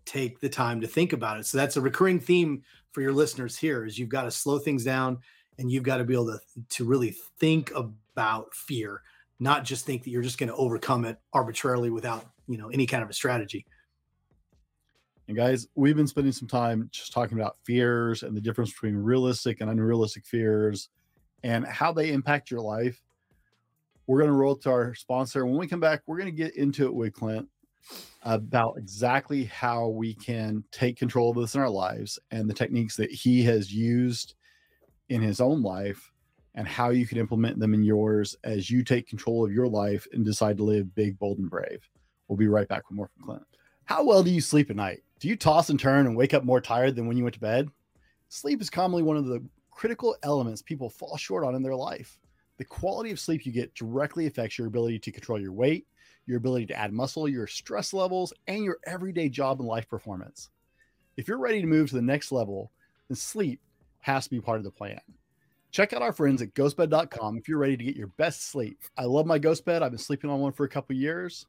take the time to think about it. So that's a recurring theme for your listeners here is you've got to slow things down and you've got to be able to to really think about fear not just think that you're just going to overcome it arbitrarily without you know any kind of a strategy and guys, we've been spending some time just talking about fears and the difference between realistic and unrealistic fears and how they impact your life. We're going to roll to our sponsor. When we come back, we're going to get into it with Clint about exactly how we can take control of this in our lives and the techniques that he has used in his own life and how you can implement them in yours as you take control of your life and decide to live big, bold, and brave. We'll be right back with more from Clint. How well do you sleep at night? Do you toss and turn and wake up more tired than when you went to bed? Sleep is commonly one of the critical elements people fall short on in their life. The quality of sleep you get directly affects your ability to control your weight, your ability to add muscle, your stress levels, and your everyday job and life performance. If you're ready to move to the next level, then sleep has to be part of the plan. Check out our friends at ghostbed.com if you're ready to get your best sleep. I love my ghost bed. I've been sleeping on one for a couple years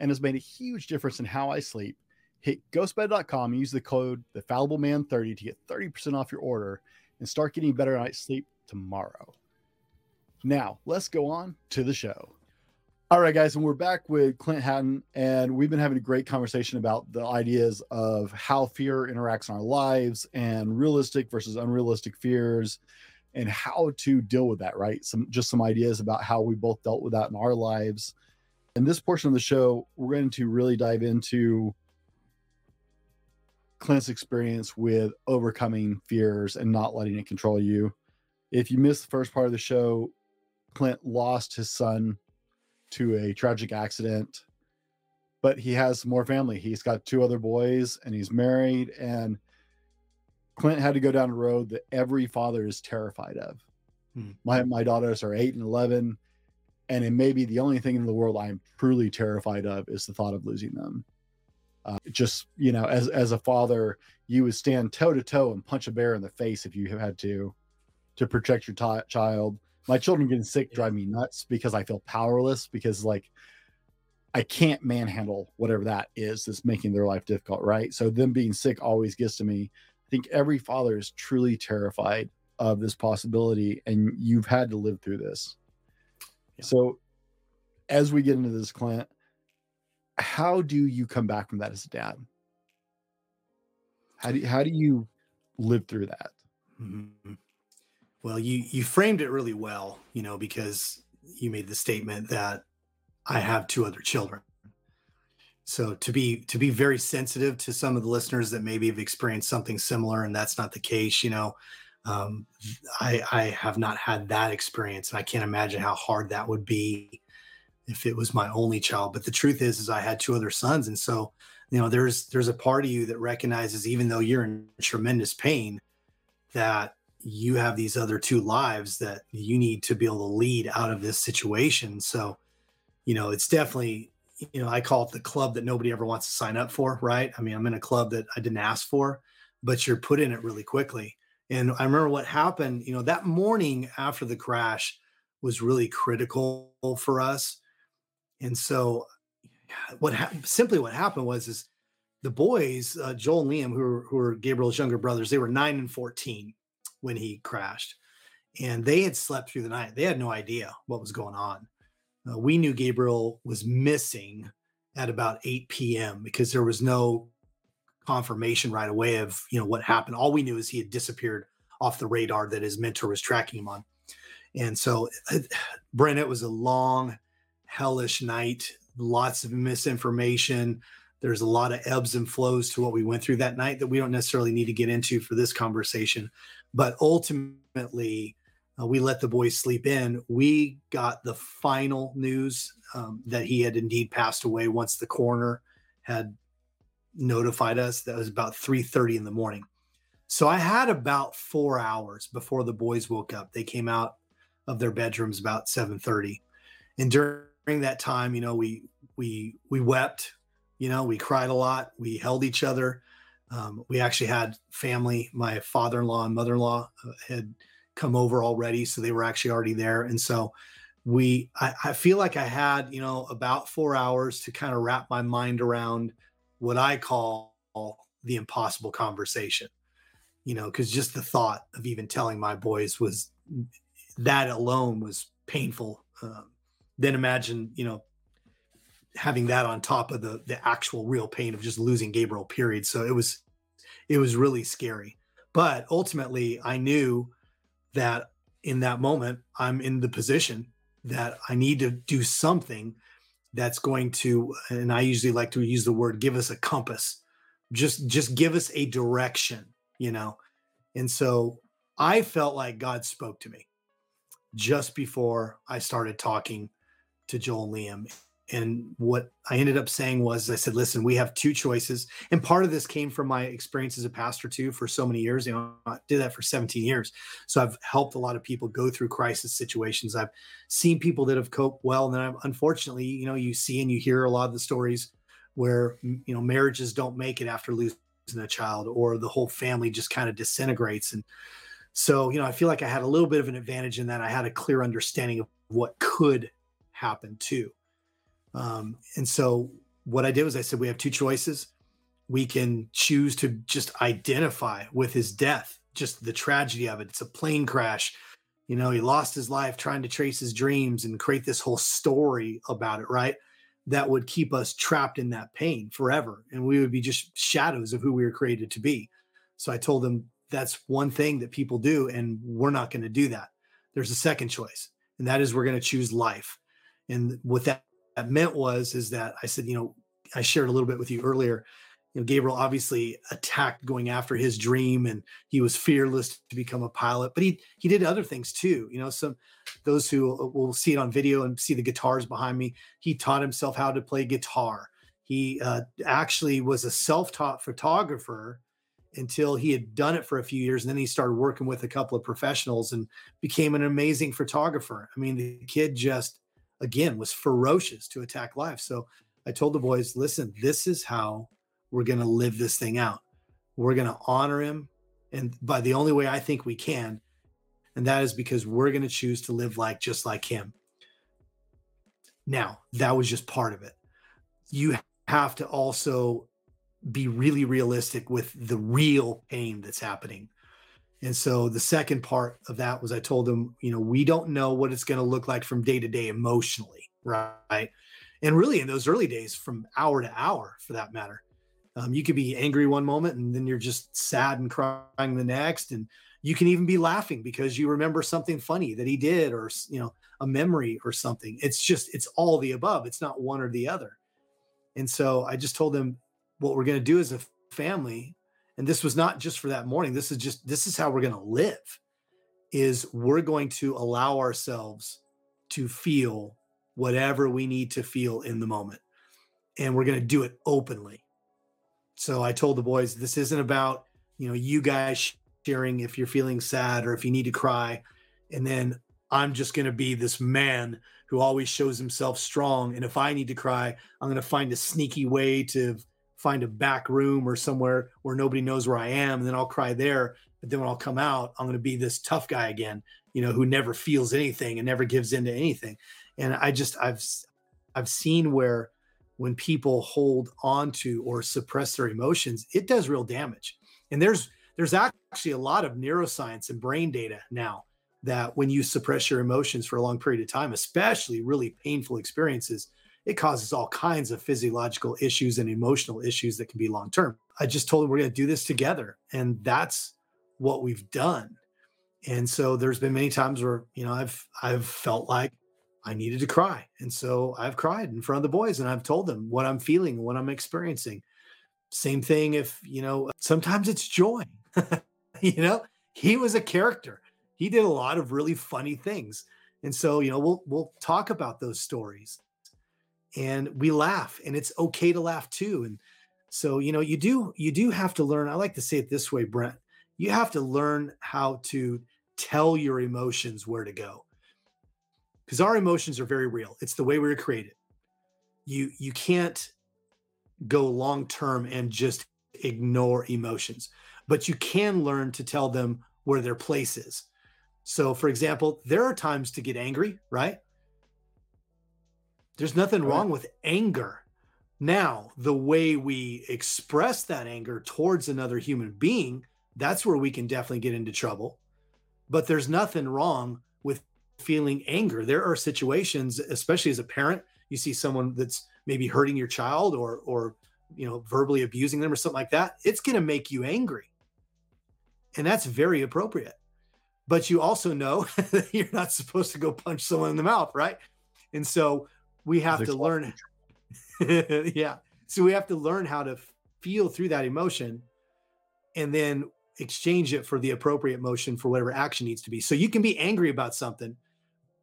and has made a huge difference in how I sleep. Hit ghostbed.com use the code the fallible man 30 to get 30% off your order and start getting better night's sleep tomorrow. Now let's go on to the show. All right guys and we're back with clint hatton and we've been having a great conversation about the ideas of how fear interacts in our lives and realistic versus unrealistic fears and how to deal with that right? Some just some ideas about how we both dealt with that in our lives in this portion of the show we're going to really dive into Clint's experience with overcoming fears and not letting it control you. If you missed the first part of the show, Clint lost his son to a tragic accident, but he has more family. He's got two other boys and he's married. And Clint had to go down a road that every father is terrified of. Hmm. My my daughters are eight and eleven, and it may be the only thing in the world I am truly terrified of is the thought of losing them. Uh, just you know, as as a father, you would stand toe to toe and punch a bear in the face if you had to, to protect your t- child. My children getting sick drive me nuts because I feel powerless because like I can't manhandle whatever that is that's making their life difficult, right? So them being sick always gets to me. I think every father is truly terrified of this possibility, and you've had to live through this. Yeah. So as we get into this, Clint, how do you come back from that as a dad? How do you, how do you live through that? Mm-hmm. Well, you you framed it really well, you know, because you made the statement that I have two other children. So to be to be very sensitive to some of the listeners that maybe have experienced something similar, and that's not the case, you know, um, I I have not had that experience, and I can't imagine how hard that would be if it was my only child. But the truth is, is I had two other sons, and so you know, there's there's a part of you that recognizes, even though you're in tremendous pain, that you have these other two lives that you need to be able to lead out of this situation. So, you know, it's definitely, you know, I call it the club that nobody ever wants to sign up for, right? I mean, I'm in a club that I didn't ask for, but you're put in it really quickly. And I remember what happened, you know, that morning after the crash was really critical for us and so, what ha- simply what happened was is the boys, uh, Joel and Liam, who were, who were Gabriel's younger brothers, they were nine and fourteen when he crashed, and they had slept through the night. They had no idea what was going on. Uh, we knew Gabriel was missing at about 8 p.m. because there was no confirmation right away of you know what happened. All we knew is he had disappeared off the radar that his mentor was tracking him on. And so, Brent, it was a long hellish night, lots of misinformation. There's a lot of ebbs and flows to what we went through that night that we don't necessarily need to get into for this conversation. But ultimately, uh, we let the boys sleep in. We got the final news um, that he had indeed passed away once the coroner had notified us. That was about 3:30 in the morning. So I had about four hours before the boys woke up. They came out of their bedrooms about 7:30, and during that time, you know, we we we wept, you know, we cried a lot, we held each other. Um, we actually had family. My father-in-law and mother-in-law uh, had come over already, so they were actually already there, and so we. I, I feel like I had, you know, about four hours to kind of wrap my mind around what I call the impossible conversation. You know, because just the thought of even telling my boys was that alone was painful. Um, then imagine, you know, having that on top of the the actual real pain of just losing Gabriel period. So it was it was really scary. But ultimately I knew that in that moment I'm in the position that I need to do something that's going to and I usually like to use the word give us a compass. Just just give us a direction, you know. And so I felt like God spoke to me just before I started talking to Joel Liam. And what I ended up saying was, I said, listen, we have two choices. And part of this came from my experience as a pastor, too, for so many years. You know, I did that for 17 years. So I've helped a lot of people go through crisis situations. I've seen people that have coped well. And then I've, unfortunately, you know, you see and you hear a lot of the stories where, you know, marriages don't make it after losing a child or the whole family just kind of disintegrates. And so, you know, I feel like I had a little bit of an advantage in that I had a clear understanding of what could happen too. Um, and so what I did was I said, we have two choices. We can choose to just identify with his death, just the tragedy of it. It's a plane crash. You know, he lost his life trying to trace his dreams and create this whole story about it, right? That would keep us trapped in that pain forever. And we would be just shadows of who we were created to be. So I told them that's one thing that people do, and we're not going to do that. There's a second choice, and that is we're going to choose life. And with that, that meant was is that I said, you know, I shared a little bit with you earlier. You know, Gabriel obviously attacked going after his dream, and he was fearless to become a pilot. But he he did other things too. You know, some those who uh, will see it on video and see the guitars behind me. He taught himself how to play guitar. He uh, actually was a self-taught photographer until he had done it for a few years and then he started working with a couple of professionals and became an amazing photographer i mean the kid just again was ferocious to attack life. So i told the boys listen this is how we're going to live this thing out. We're going to honor him and by the only way i think we can and that is because we're going to choose to live like just like him. Now that was just part of it. You have to also be really realistic with the real pain that's happening. And so the second part of that was I told them, you know, we don't know what it's going to look like from day to day emotionally, right? And really in those early days, from hour to hour for that matter, um, you could be angry one moment and then you're just sad and crying the next. And you can even be laughing because you remember something funny that he did or, you know, a memory or something. It's just, it's all the above. It's not one or the other. And so I just told them, what we're going to do as a family and this was not just for that morning this is just this is how we're going to live is we're going to allow ourselves to feel whatever we need to feel in the moment and we're going to do it openly. So i told the boys this isn't about you know you guys sharing if you're feeling sad or if you need to cry and then i'm just going to be this man who always shows himself strong and if i need to cry i'm going to find a sneaky way to find a back room or somewhere where nobody knows where I am, and then I'll cry there. But then when I'll come out, I'm going to be this tough guy again, you know, who never feels anything and never gives into anything. And I just I've I've seen where when people hold on to or suppress their emotions, it does real damage. And there's there's actually a lot of neuroscience and brain data now that when you suppress your emotions for a long period of time, especially really painful experiences, it causes all kinds of physiological issues and emotional issues that can be long term. I just told him we're going to do this together. And that's what we've done. And so there's been many times where, you know, I've I've felt like I needed to cry. And so I've cried in front of the boys and I've told them what I'm feeling what I'm experiencing. Same thing if, you know, sometimes it's joy. you know, he was a character. He did a lot of really funny things. And so, you know, we'll we'll talk about those stories and we laugh and it's okay to laugh too and so you know you do you do have to learn i like to say it this way brent you have to learn how to tell your emotions where to go. Because our emotions are very real it's the way we were created. You you can't go long term and just ignore emotions but you can learn to tell them where their place is. So for example there are times to get angry right there's nothing wrong with anger. Now, the way we express that anger towards another human being, that's where we can definitely get into trouble. But there's nothing wrong with feeling anger. There are situations, especially as a parent, you see someone that's maybe hurting your child or or you know verbally abusing them or something like that. It's going to make you angry. And that's very appropriate. But you also know that you're not supposed to go punch someone in the mouth, right? And so we have to learn yeah. So we have to learn how to feel through that emotion and then exchange it for the appropriate emotion for whatever action needs to be. So you can be angry about something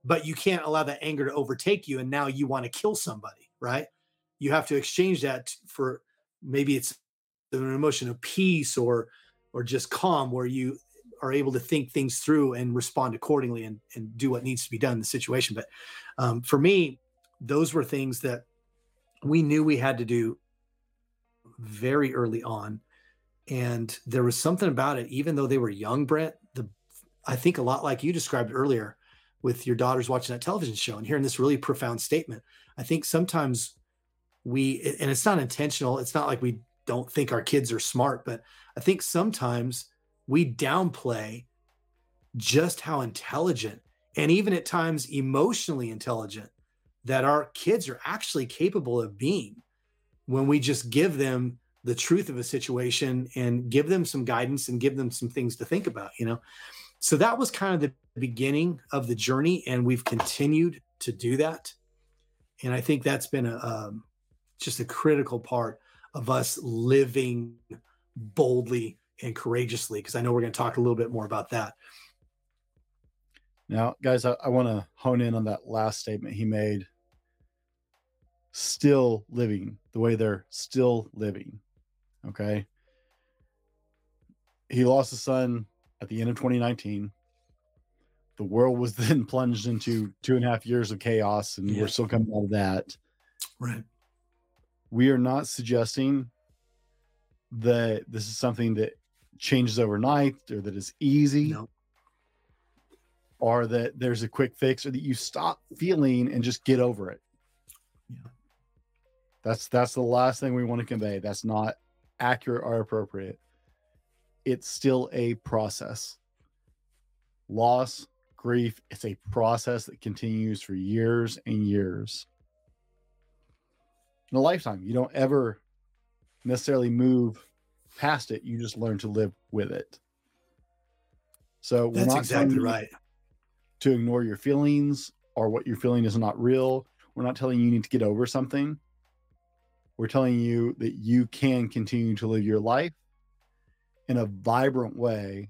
but you can't allow that anger to overtake you and now you want to kill somebody right? You have to exchange that for maybe it's an emotion of peace or or just calm where you are able to think things through and respond accordingly and, and do what needs to be done in the situation. But um, for me those were things that we knew we had to do very early on. And there was something about it, even though they were young, Brent, the I think a lot like you described earlier with your daughters watching that television show and hearing this really profound statement. I think sometimes we and it's not intentional, it's not like we don't think our kids are smart, but I think sometimes we downplay just how intelligent and even at times emotionally intelligent that our kids are actually capable of being when we just give them the truth of a situation and give them some guidance and give them some things to think about you know? So that was kind of the beginning of the journey and we've continued to do that. And i think that's been a um, just a critical part of us living boldly and courageously because i know we're going to talk a little bit more about that. Now guys i, I want to hone in on that last statement he made still living the way they're still living. Okay. he lost his son at the end of 2019. The world was then plunged into two and a half years of chaos, and Yeah. we're still coming out of that. Right. We are not suggesting that this is something that changes overnight or that is easy No. or that there's a quick fix or that you stop feeling and just get over it. That's that's the last thing we want to convey. That's not accurate or appropriate. It's still a process. Loss, grief, it's a process that continues for years and years. In a lifetime, you don't ever necessarily move past it. You just learn to live with it. So we're That's not exactly right. to ignore your feelings or what you're feeling is not real. We're not telling you you need to get over something. We're telling you that you can continue to live your life in a vibrant way.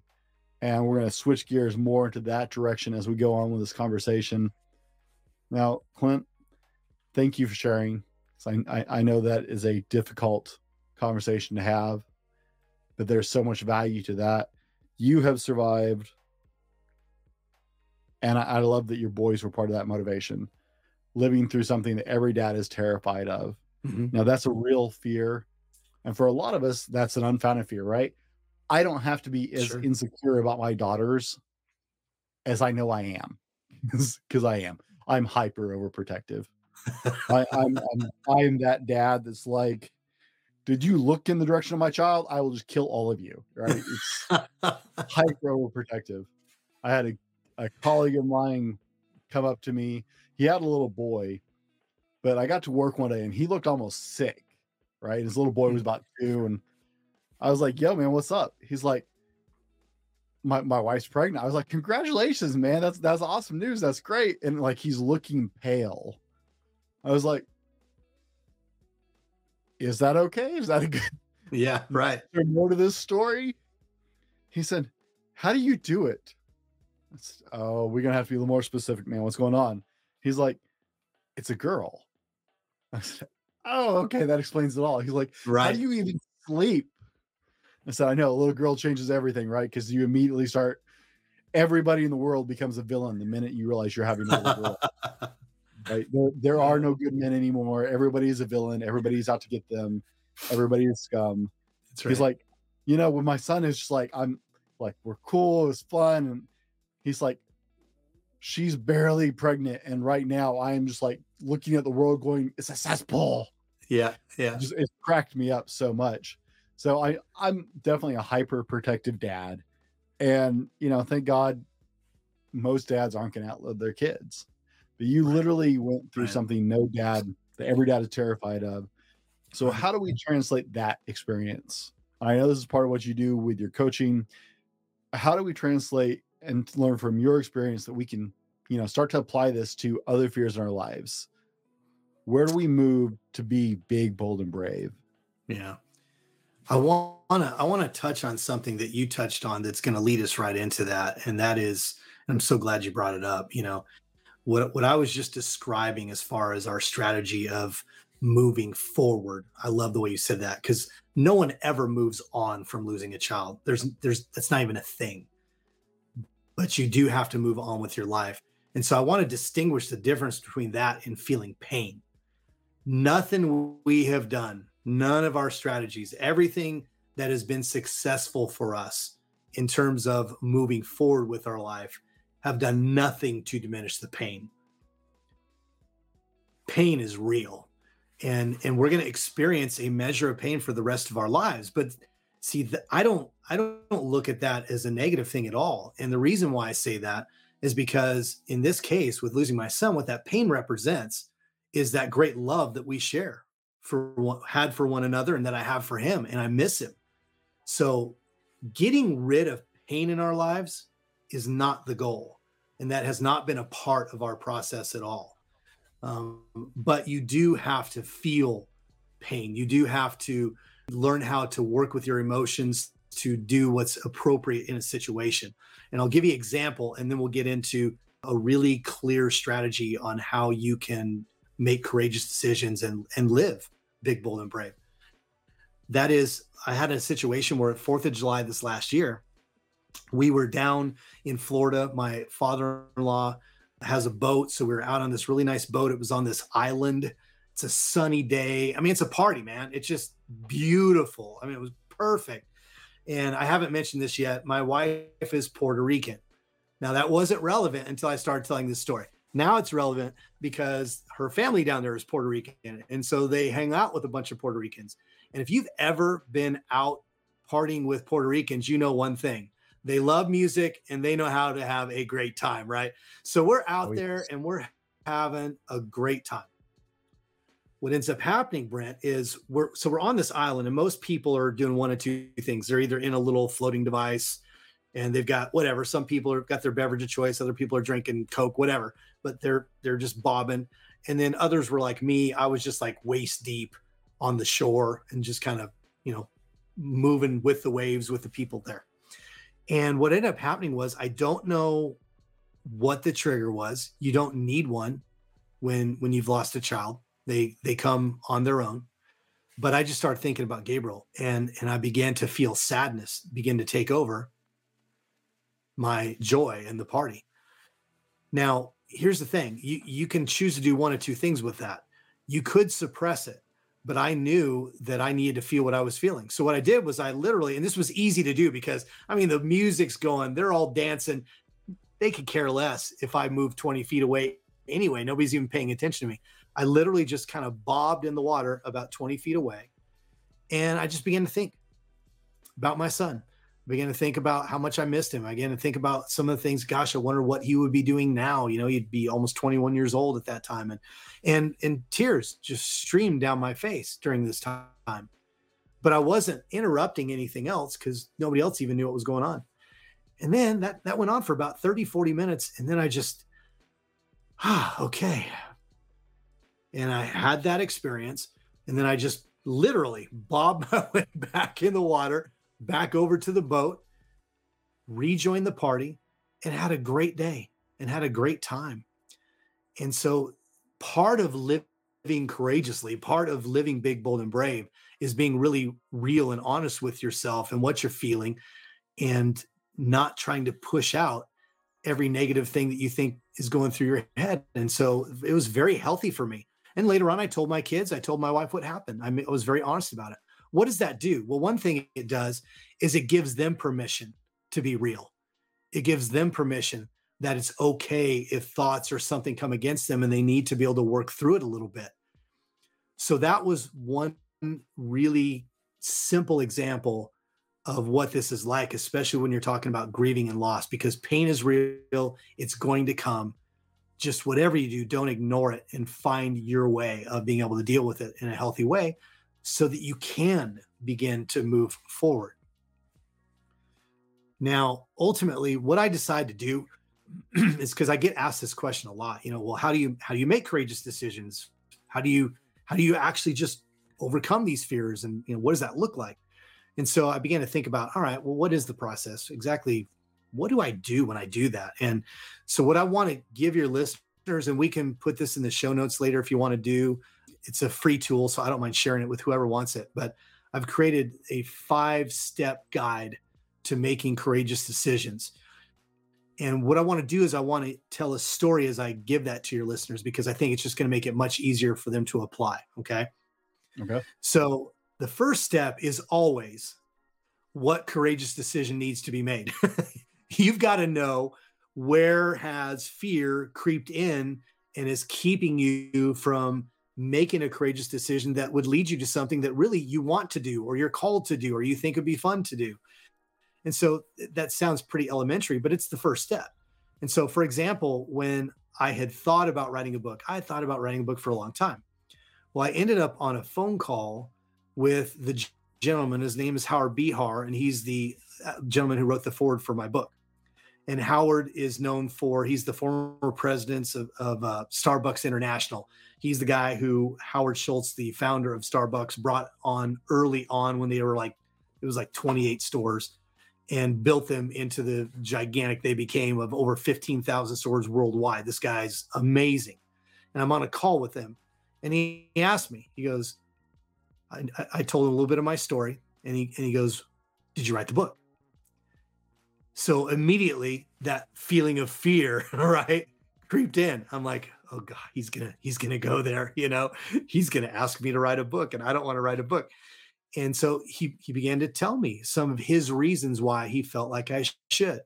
And we're going to switch gears more into that direction as we go on with this conversation. Now, Clint, thank you for sharing. I, I, know that is a difficult conversation to have, but there's so much value to that. You have survived and I, I love that your boys were part of that motivation living through something that every dad is terrified of Mhm. now that's a real fear and for a lot of us that's an unfounded fear right i don't have to be as Sure. insecure about my daughters as i know i am because i am i'm hyper overprotective I, I'm, I'm i'm that dad that's like did you look in the direction of my child i will just kill all of you right it's hyper overprotective. I had a, a colleague of mine come up to me. He had a little boy, but I got to work one day and he looked almost sick. Right. His little boy was mm. about two. And I was like, yo, man, what's up? He's like, my, my wife's pregnant. I was like, congratulations, man. That's that's awesome news. That's great. And like he's looking pale. I was like, is that okay? Is that a good yeah. Right. more to this story? He said, How do you do it? Said, oh, we're gonna have to be a little more specific, man. What's going on? He's like, It's a girl. I Oh, okay, that explains it all. He's like, How do you even sleep? I said, I know a little girl changes everything, right? Because you immediately start everybody in the world becomes a villain the minute you realize you're having a little girl. right? There, there are no good men anymore. Everybody is a villain. Everybody's out to get them. Everybody is scum. That's right. He's like, you know, when my son is just like, I'm like, we're cool, it was fun. And he's like, she's barely pregnant. And right now I am just like looking at the world going, it's a cesspool. yeah. Yeah. It Just cracked me up so much. So I, I'm definitely a hyper protective dad. And, you know, thank God most dads aren't going to outlive their kids. But you Right. literally went through Right. something no dad, that every dad is terrified of. So how do we translate that experience? I know this is part of what you do with your coaching. How do we translate and learn from your experience that we can, you know, start to apply this to other fears in our lives? Where do we move to be big, bold, and brave? Yeah. I want to I want to touch on something that you touched on that's going to lead us right into that and that is and I'm so glad you brought it up, you know. What what I was just describing as far as our strategy of moving forward. I love the way you said that cuz no one ever moves on from losing a child. There's there's that's not even a thing. But you do have to move on with your life. And so I want to distinguish the difference between that and feeling pain nothing we have done, none of our strategies, everything that has been successful for us in terms of moving forward with our life have done nothing to diminish the pain. Pain is real. And and we're going to experience a measure of pain for the rest of our lives, but see the, I don't I don't look at that as a negative thing at all. And the reason why I say that is because in this case with losing my son what that pain represents is that great love that we share for had for one another and that I have for him and I miss him. So getting rid of pain in our lives is not the goal and that has not been a part of our process at all. Um, but you do have to feel pain. You do have to learn how to work with your emotions to do what's appropriate in a situation. And I'll give you an example and then we'll get into a really clear strategy on how you can make courageous decisions and and live big bold and brave that is, I had a situation where at 4th of July this last year, we were down in Florida. My father in law has a boat. So we were out on this really nice boat. It was on this island. It's a sunny day. I mean, it's a party, man. It's just beautiful. I mean, it was perfect. And I haven't mentioned this yet. My wife is Puerto Rican. Now, that wasn't relevant until I started telling this story. Now it's relevant because her family down there is Puerto Rican. And so they hang out with a bunch of Puerto Ricans. And if you've ever been out partying with Puerto Ricans, you know one thing they love music and they know how to have a great time, right? So we're out oh, there and we're having a great time. What ends up happening, Brent, is we're so we're on this island, and most people are doing one of two things. They're either in a little floating device and they've got whatever. Some people have got their beverage of choice, other people are drinking Coke, whatever, but they're they're just bobbing. And then others were like me. I was just like waist deep on the shore and just kind of, you know, moving with the waves with the people there. And what ended up happening was I don't know what the trigger was. You don't need one when when you've lost a child. They they come on their own. But I just started thinking about Gabriel and and I began to feel sadness begin to take over my joy in the party. Now, here's the thing. You you can choose to do one or two things with that. You could suppress it but I knew that I needed to feel what I was feeling. So what I did was I literally, and this was easy to do because I mean the music's going, they're all dancing. They could care less if I move 20 feet away anyway. Nobody's even paying attention to me. I literally just kind of bobbed in the water about 20 feet away. And I just began to think about my son began to think about how much I missed him. I began to think about some of the things. Gosh, I wonder what he would be doing now. You know, he'd be almost 21 years old at that time, and and and tears just streamed down my face during this time. But I wasn't interrupting anything else because nobody else even knew what was going on. And then that that went on for about 30, 40 minutes, and then I just, ah, okay. And I had that experience, and then I just literally bobbed my way back in the water back over to the boat, rejoined the party, and had a great day and had a great time. And so, part of living courageously, part of living big, bold, and brave is being really real and honest with yourself and what you're feeling and not trying to push out every negative thing that you think is going through your head. And so, it was very healthy for me. And later on, I told my kids, I told my wife what happened. I, was very honest about it. What does that do? Well, one thing it does is it gives them permission to be real. It gives them permission that it's okay if thoughts or something come against them and they need to be able to work through it a little bit. So that was one really simple example of what this is like, especially when you're talking about grieving and loss, because pain is real, it's going to come. Just whatever you do, don't ignore it and find your way of being able to deal with it in a healthy way so that you can begin to move forward. Now, ultimately, what I decide to do is because I get asked this question a lot. You know, well, how do you how do you make courageous decisions? How do you how do you actually just overcome these fears? And you know, what does that look like? And so I began to think about, all right, well, what is the process exactly? What do I do when I do that? And so, what I want to give your listeners, and we can put this in the show notes later if you want to do it's a free tool, so I don't mind sharing it with whoever wants it. But I've created a five step guide to making courageous decisions. And what I want to do is I want to tell a story as I give that to your listeners because I think it's just going to make it much easier for them to apply. Okay. Okay. So the first step is always what courageous decision needs to be made. You've got to know where has fear creeped in and is keeping you from making a courageous decision that would lead you to something that really you want to do or you're called to do or you think would be fun to do. And so that sounds pretty elementary, but it's the first step. And so, for example, when I had thought about writing a book, I thought about writing a book for a long time. Well, I ended up on a phone call with the gentleman. His name is Howard Behar, and he's the uh, gentleman who wrote the foreword for my book. And Howard is known for, he's the former president of, of uh, Starbucks International. He's the guy who Howard Schultz, the founder of Starbucks, brought on early on when they were like, it was like 28 stores and built them into the gigantic they became of over 15,000 stores worldwide. This guy's amazing. And I'm on a call with him. And he, he asked me, he goes, I, I told him a little bit of my story, and he and he goes, "Did you write the book?" So immediately that feeling of fear, right, creeped in. I'm like, oh God, he's gonna he's gonna go there, you know, he's gonna ask me to write a book, and I don't want to write a book. And so he he began to tell me some of his reasons why he felt like I should.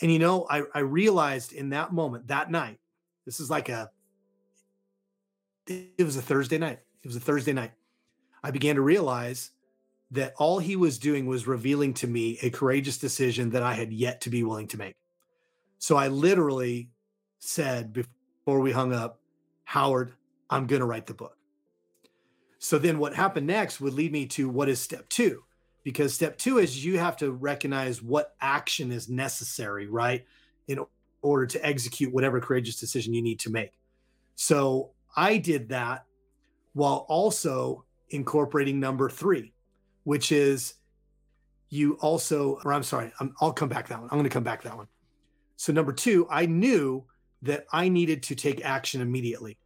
And you know, I, I realized in that moment, that night, this is like a it was a Thursday night. It was a Thursday night. I began to realize that all he was doing was revealing to me a courageous decision that I had yet to be willing to make. So I literally said before we hung up, Howard, I'm going to write the book. So then what happened next would lead me to what is step two? Because step two is you have to recognize what action is necessary, right? In order to execute whatever courageous decision you need to make. So I did that while also incorporating number three, which is you also, or I'm sorry, i will come back that one. I'm going to come back that one. So, number two, I knew that I needed to take action immediately.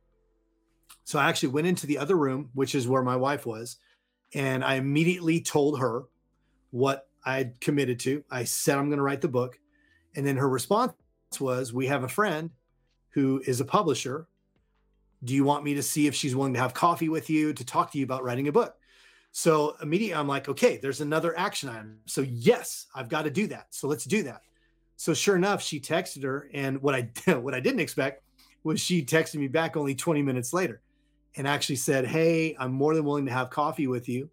So, I actually went into the other room, which is where my wife was, and I immediately told her what I committed to. I said, I'm going to write the book. And then her response was, We have a friend who is a publisher do you want me to see if she's willing to have coffee with you to talk to you about writing a book? So immediately I'm like, okay, there's another action item. So yes, I've got to do that. So let's do that. So sure enough, she texted her, and what I what I didn't expect was she texted me back only 20 minutes later, and actually said, "Hey, I'm more than willing to have coffee with you,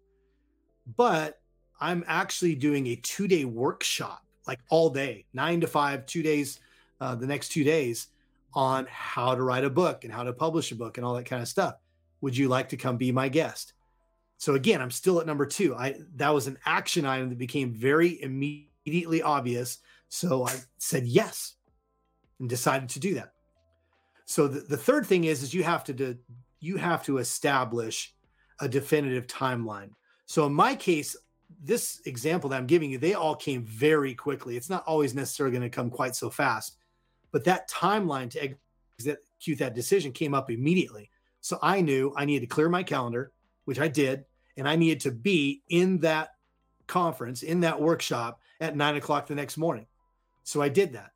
but I'm actually doing a two day workshop, like all day, nine to five, two days, uh, the next two days, on how to write a book and how to publish a book and all that kind of stuff. Would you like to come be my guest? So again, I'm still at number two. I that was an action item that became very immediately obvious. So I said yes and decided to do that. So the, the third thing is is you have to do, you have to establish a definitive timeline. So in my case, this example that I'm giving you, they all came very quickly. It's not always necessarily going to come quite so fast. But that timeline to execute that decision came up immediately. So I knew I needed to clear my calendar, which I did, and I needed to be in that conference, in that workshop at nine o'clock the next morning. So I did that.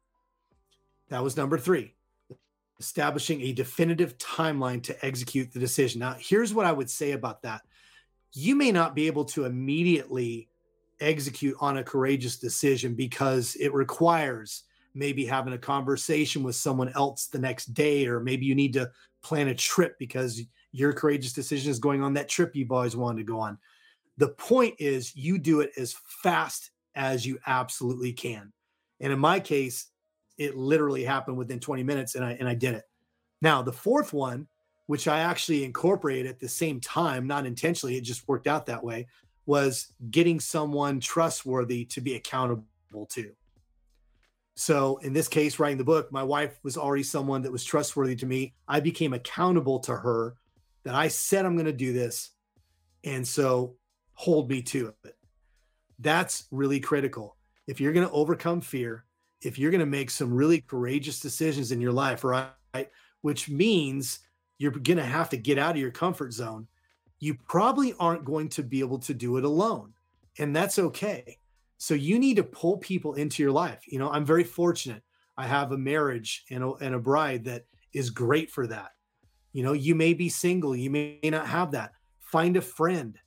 That was number three, establishing a definitive timeline to execute the decision. Now, here's what I would say about that. You may not be able to immediately execute on a courageous decision because it requires maybe having a conversation with someone else the next day, or maybe you need to plan a trip because your courageous decision is going on that trip you've always wanted to go on. The point is, you do it as fast as you absolutely can. And in my case, it literally happened within 20 minutes and I and I did it. Now, the fourth one, which I actually incorporated at the same time, not intentionally, it just worked out that way, was getting someone trustworthy to be accountable to. So in this case, writing the book, my wife was already someone that was trustworthy to me. I became accountable to her that I said I'm going to do this. And so hold me to it. That's really critical. If you're going to overcome fear, if you're going to make some really courageous decisions in your life, right? Which means you're going to have to get out of your comfort zone. You probably aren't going to be able to do it alone. And that's okay. So you need to pull people into your life. You know, I'm very fortunate. I have a marriage and a, and a bride that is great for that. You know, you may be single, you may not have that. Find a friend.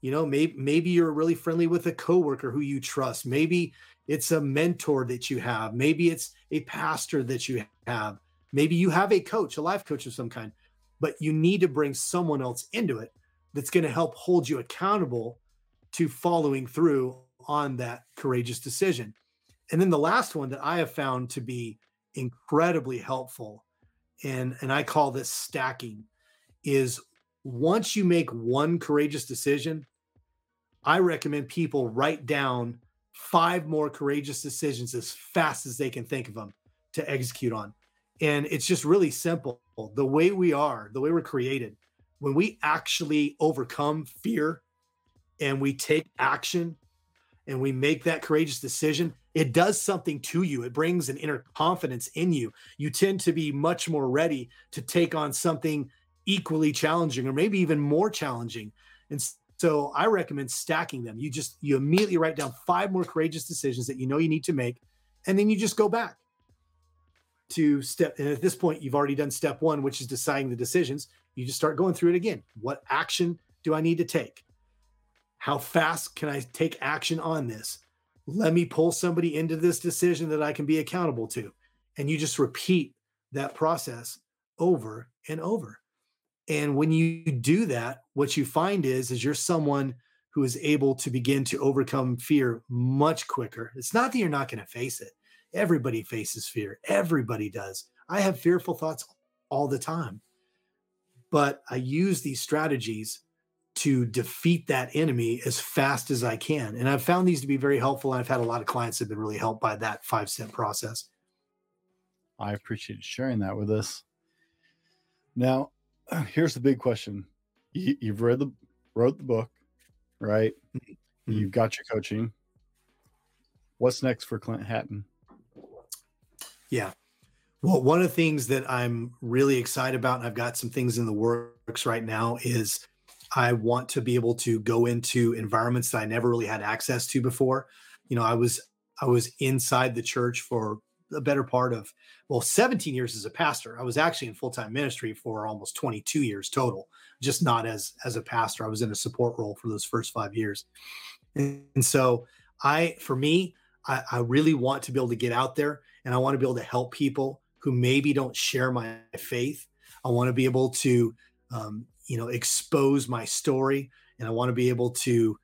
You know, maybe maybe you're really friendly with a coworker who you trust. Maybe it's a mentor that you have. Maybe it's a pastor that you have. Maybe you have a coach, a life coach of some kind. But you need to bring someone else into it that's going to help hold you accountable to following through on that courageous decision. And then the last one that I have found to be incredibly helpful, and, and I call this stacking, is once you make one courageous decision, I recommend people write down five more courageous decisions as fast as they can think of them to execute on. And it's just really simple. The way we are, the way we're created, when we actually overcome fear and we take action and we make that courageous decision, it does something to you. It brings an inner confidence in you. You tend to be much more ready to take on something equally challenging or maybe even more challenging. And so I recommend stacking them. You just you immediately write down five more courageous decisions that you know you need to make, and then you just go back to step. And at this point, you've already done step one, which is deciding the decisions. You just start going through it again. What action do I need to take? How fast can I take action on this? Let me pull somebody into this decision that I can be accountable to. And you just repeat that process over and over. And when you do that, what you find is is you're someone who is able to begin to overcome fear much quicker. It's not that you're not going to face it. Everybody faces fear. Everybody does. I have fearful thoughts all the time. But I use these strategies to defeat that enemy as fast as I can. And I've found these to be very helpful. And I've had a lot of clients that have been really helped by that five step process. I appreciate sharing that with us. Now, here's the big question: you, have read the wrote the book, right? Mm-hmm. You've got your coaching. What's next for Clint Hatton? Yeah. Well, one of the things that I'm really excited about, and I've got some things in the works right now, is I want to be able to go into environments that I never really had access to before. You know, I was I was inside the church for a better part of well 17 years as a pastor. I was actually in full-time ministry for almost 22 years total just not as as a pastor. I was in a support role for those first five years. And, and so i for me I, I really want to be able to get out there and i want to be able to help people who maybe don't share my faith. I want to be able to um, you know expose my story and i want to be able to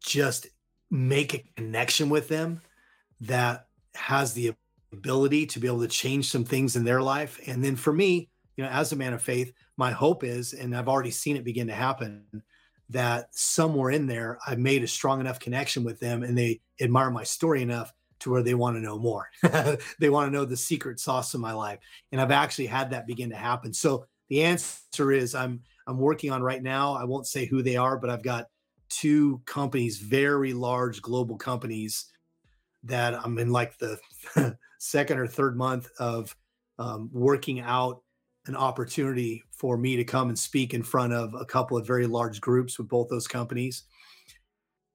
just make a connection with them that has the ability to be able to change some things in their life. And then for me, you know, as a man of faith, my hope is, and I've already seen it begin to happen, that somewhere in there, I've made a strong enough connection with them and they admire my story enough to where they want to know more. they want to know the secret sauce of my life. And I've actually had that begin to happen. So the answer is I'm I'm working on right now. I won't say who they are, but I've got two companies, very large global companies that I'm in like the second or third month of um, working out an opportunity for me to come and speak in front of a couple of very large groups with both those companies.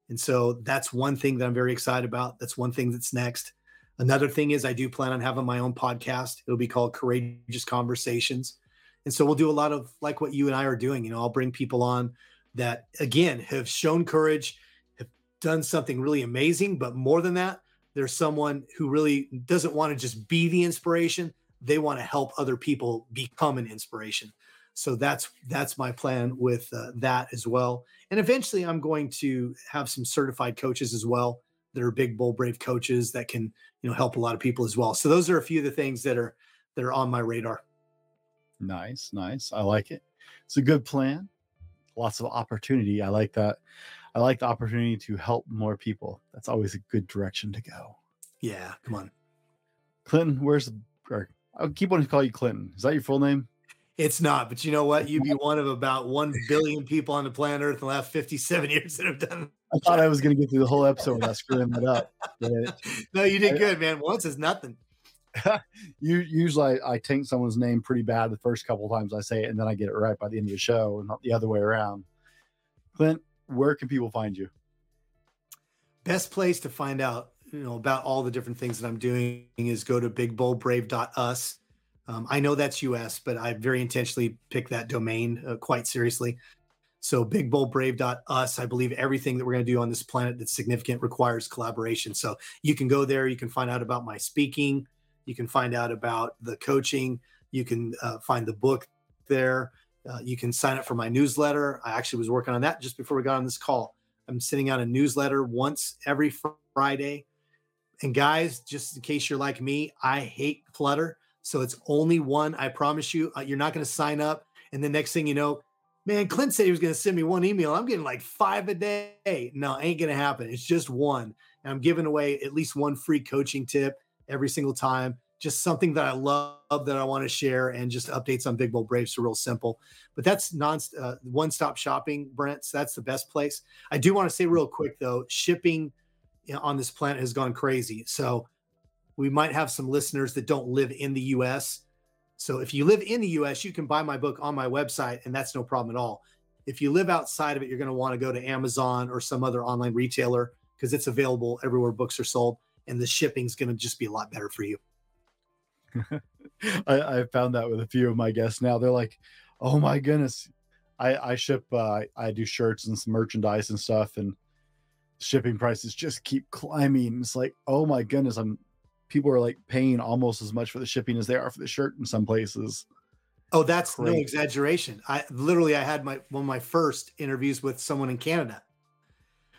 And so that's one thing that I'm very excited about. That's one thing that's next. Another thing is I do plan on having my own podcast. It'll be called Courageous Conversations. And so we'll do a lot of like what you and I are doing. You know, I'll bring people on that again have shown courage, have done something really amazing, but more than that, there's someone who really doesn't want to just be the inspiration. They want to help other people become an inspiration. So that's that's my plan with uh, that as well. And eventually i'm going to have some certified coaches as well that are big bold brave coaches that can you know help a lot of people as well. So those are a few of the things that are that are on my radar nice nice i like it it's a good plan lots of opportunity i like that I like the opportunity to help more people. That's always a good direction to go. Yeah, come on. Clinton, where's the or I'll keep wanting to call you Clinton. Is that your full name? It's not, but you know what? You'd be one of about one billion people on the planet Earth in the last 57 years that have done. I thought I was going to get through the whole episode without screwing that up. no, you did good, man. Once is nothing. you usually I, I taint someone's name pretty bad the first couple times I say it, and then I get it right by the end of the show, and not the other way around. Clint, where can people find you? Best place to find out, you know, about all the different things that I'm doing is go to bigboldbrave.us. Um, I know that's US, but I very intentionally picked that domain uh, quite seriously. So bigboldbrave.us, I believe everything that we're going to do on this planet that's significant requires collaboration. So you can go there, you can find out about my speaking, you can find out about the coaching, you can uh, find the book there. Uh, you can sign up for my newsletter. I actually was working on that just before we got on this call. I'm sending out a newsletter once every Friday. And guys, just in case you're like me, I hate clutter. So it's only one. I promise you, uh, you're not going to sign up. And the next thing you know, man, Clint said he was going to send me one email. I'm getting like five a day. No, ain't going to happen. It's just one. And I'm giving away at least one free coaching tip every single time just something that I love that I want to share and just updates on Big Bold Brave. So real simple, but that's non uh, one stop shopping, Brent. So that's the best place. I do want to say real quick though, shipping on this planet has gone crazy. So we might have some listeners that don't live in the U.S. So if you live in the U.S., you can buy my book on my website, and that's no problem at all. If you live outside of it, you're going to want to go to Amazon or some other online retailer because it's available everywhere books are sold, and the shipping's going to just be a lot better for you. I, I found that with a few of my guests now. They're like, "Oh my goodness, I, I ship, uh, I do shirts and some merchandise and stuff, and shipping prices just keep climbing. It's like, oh my goodness, I'm people are like paying almost as much for the shipping as they are for the shirt in some places. Oh, that's no exaggeration. I literally I had my one of my first interviews with someone in Canada.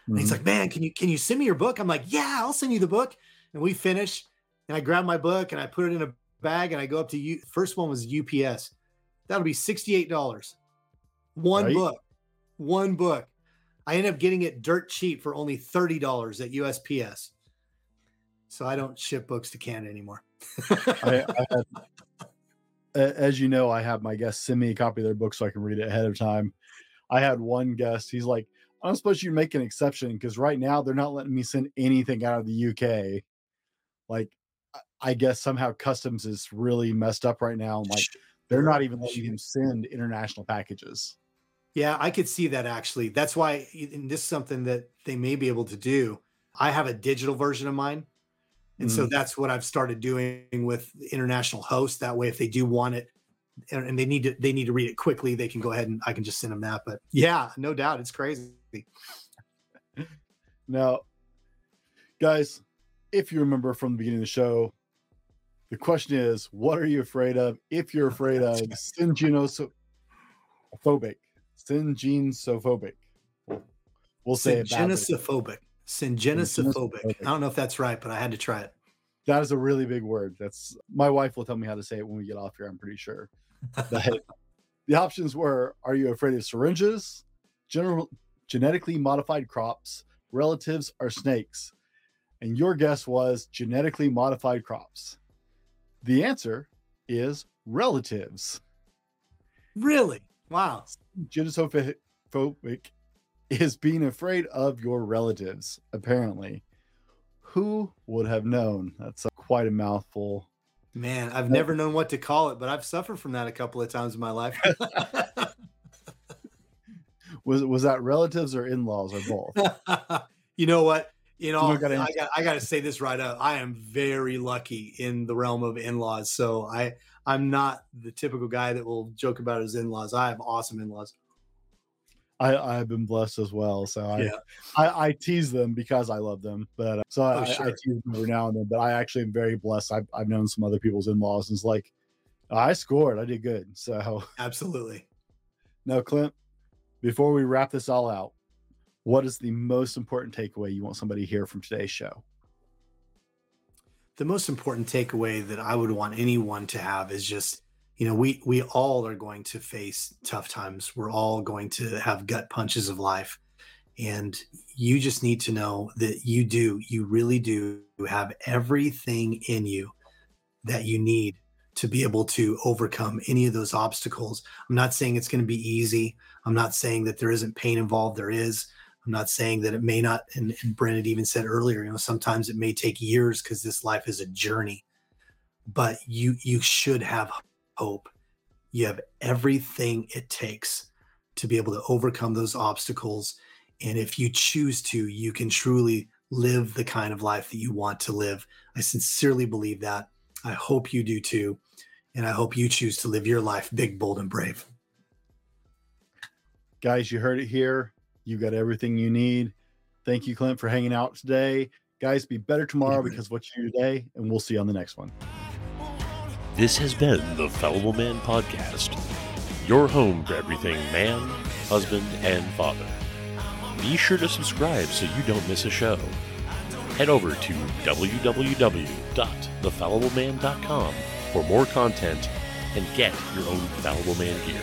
And he's mm-hmm. like, "Man, can you can you send me your book?" I'm like, "Yeah, I'll send you the book." And we finish, and I grab my book and I put it in a bag and I go up to you. First one was UPS. That'll be sixty eight dollars. One right? book, one book. I end up getting it dirt cheap for only thirty dollars at USPS. So I don't ship books to Canada anymore. I, I as you know, I have my guests send me a copy of their book so I can read it ahead of time. I had one guest. He's like, "I'm supposed to make an exception because right now they're not letting me send anything out of the UK." Like, I guess somehow customs is really messed up right now. Like, they're not even letting him send international packages. Yeah, I could see that actually. That's why and this is something that they may be able to do. I have a digital version of mine. And mm-hmm. so that's what I've started doing with international hosts. That way, if they do want it and they need to they need to read it quickly, they can go ahead and I can just send them that. But yeah, no doubt, it's crazy. Now, guys, if you remember from the beginning of the show, the question is, what are you afraid of? If you're afraid of syngenophobic, syngenophobic, we'll, we'll say it. Syngenophobic. Syngenophobic. I don't know if that's right, but I had to try it. That is a really big word. That's my wife will tell me how to say it when we get off here. I'm pretty sure. the options were: Are you afraid of syringes? General genetically modified crops, relatives, are snakes? And your guess was genetically modified crops. The answer is relatives. Really? Wow. Genophobic is being afraid of your relatives, apparently. Who would have known? That's a, quite a mouthful. Man, I've never known what to call it, but I've suffered from that a couple of times in my life. was was that relatives or in-laws or both? you know what? You know, I got I got to say this right up. I am very lucky in the realm of in-laws. So I I'm not the typical guy that will joke about his in-laws. I have awesome in-laws. I, I've been blessed as well. So I, yeah. I, I tease them because I love them. But uh, so oh, I, sure. I, tease them every now and then. But I actually am very blessed. I've, I've known some other people's in laws, and it's like, I scored. I did good. So absolutely. No, Clint, before we wrap this all out, what is the most important takeaway you want somebody to hear from today's show? The most important takeaway that I would want anyone to have is just you know we we all are going to face tough times. We're all going to have gut punches of life. And you just need to know that you do you really do have everything in you that you need to be able to overcome any of those obstacles. I'm not saying it's going to be easy i'm not saying that there isn't pain involved there is i'm not saying that it may not and, and even said earlier you know sometimes it may take years because this life is a journey but you you should have hope. You have everything it takes to be able to overcome those obstacles. And if you choose to, you can truly live the kind of life that you want to live. I sincerely believe that. I hope you do too. And I hope you choose to live your life big, bold, and brave. Guys, you heard it here. You got everything you need. Thank you, Clint, for hanging out today. Guys, be better tomorrow because what you do today, and we'll see you on the next one. This has been the Fallible Man Podcast, your home for everything man, husband, and father. Be sure to subscribe so you don't miss a show. Head over to www.thefallibleman.com for more content and get your own Fallible Man gear.